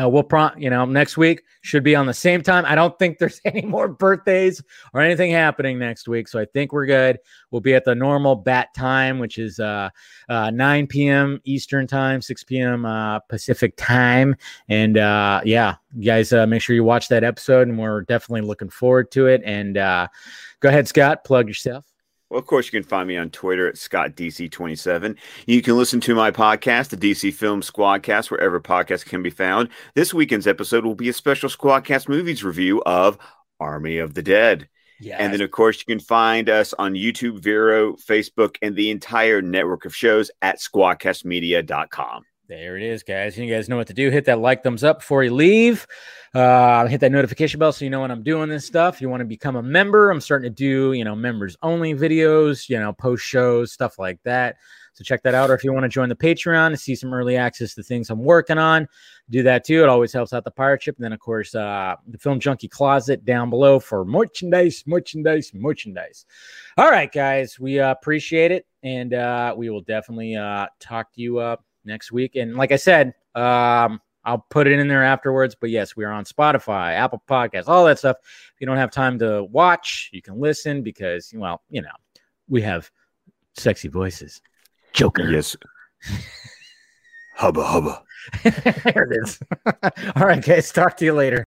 Uh, we'll prompt, you know, next week should be on the same time. I don't think there's any more birthdays or anything happening next week. So I think we're good. We'll be at the normal bat time, which is uh, uh, 9 p.m. Eastern time, 6 p.m. Uh, Pacific time. And uh, yeah, you guys uh, make sure you watch that episode. And we're definitely looking forward to it. And uh, go ahead, Scott, plug yourself. Well, of course, you can find me on Twitter at ScottDC27. You can listen to my podcast, the DC Film Squadcast, wherever podcasts can be found. This weekend's episode will be a special Squadcast movies review of Army of the Dead. Yes. And then, of course, you can find us on YouTube, Vero, Facebook, and the entire network of shows at squadcastmedia.com. There it is, guys. You guys know what to do. Hit that like, thumbs up before you leave. Uh, hit that notification bell so you know when I'm doing this stuff. You want to become a member. I'm starting to do, you know, members only videos, you know, post shows, stuff like that. So check that out. Or if you want to join the Patreon to see some early access to things I'm working on, do that too. It always helps out the pirate ship. And then, of course, uh, the Film Junkie Closet down below for merchandise, merchandise, merchandise. All right, guys, we uh, appreciate it. And uh, we will definitely uh, talk to you uh, next week. And like I said, um, I'll put it in there afterwards. But yes, we are on Spotify, Apple Podcasts, all that stuff. If you don't have time to watch, you can listen because, well, you know, we have sexy voices. Joker. Yes. hubba hubba. there it is. all right, guys. Talk to you later.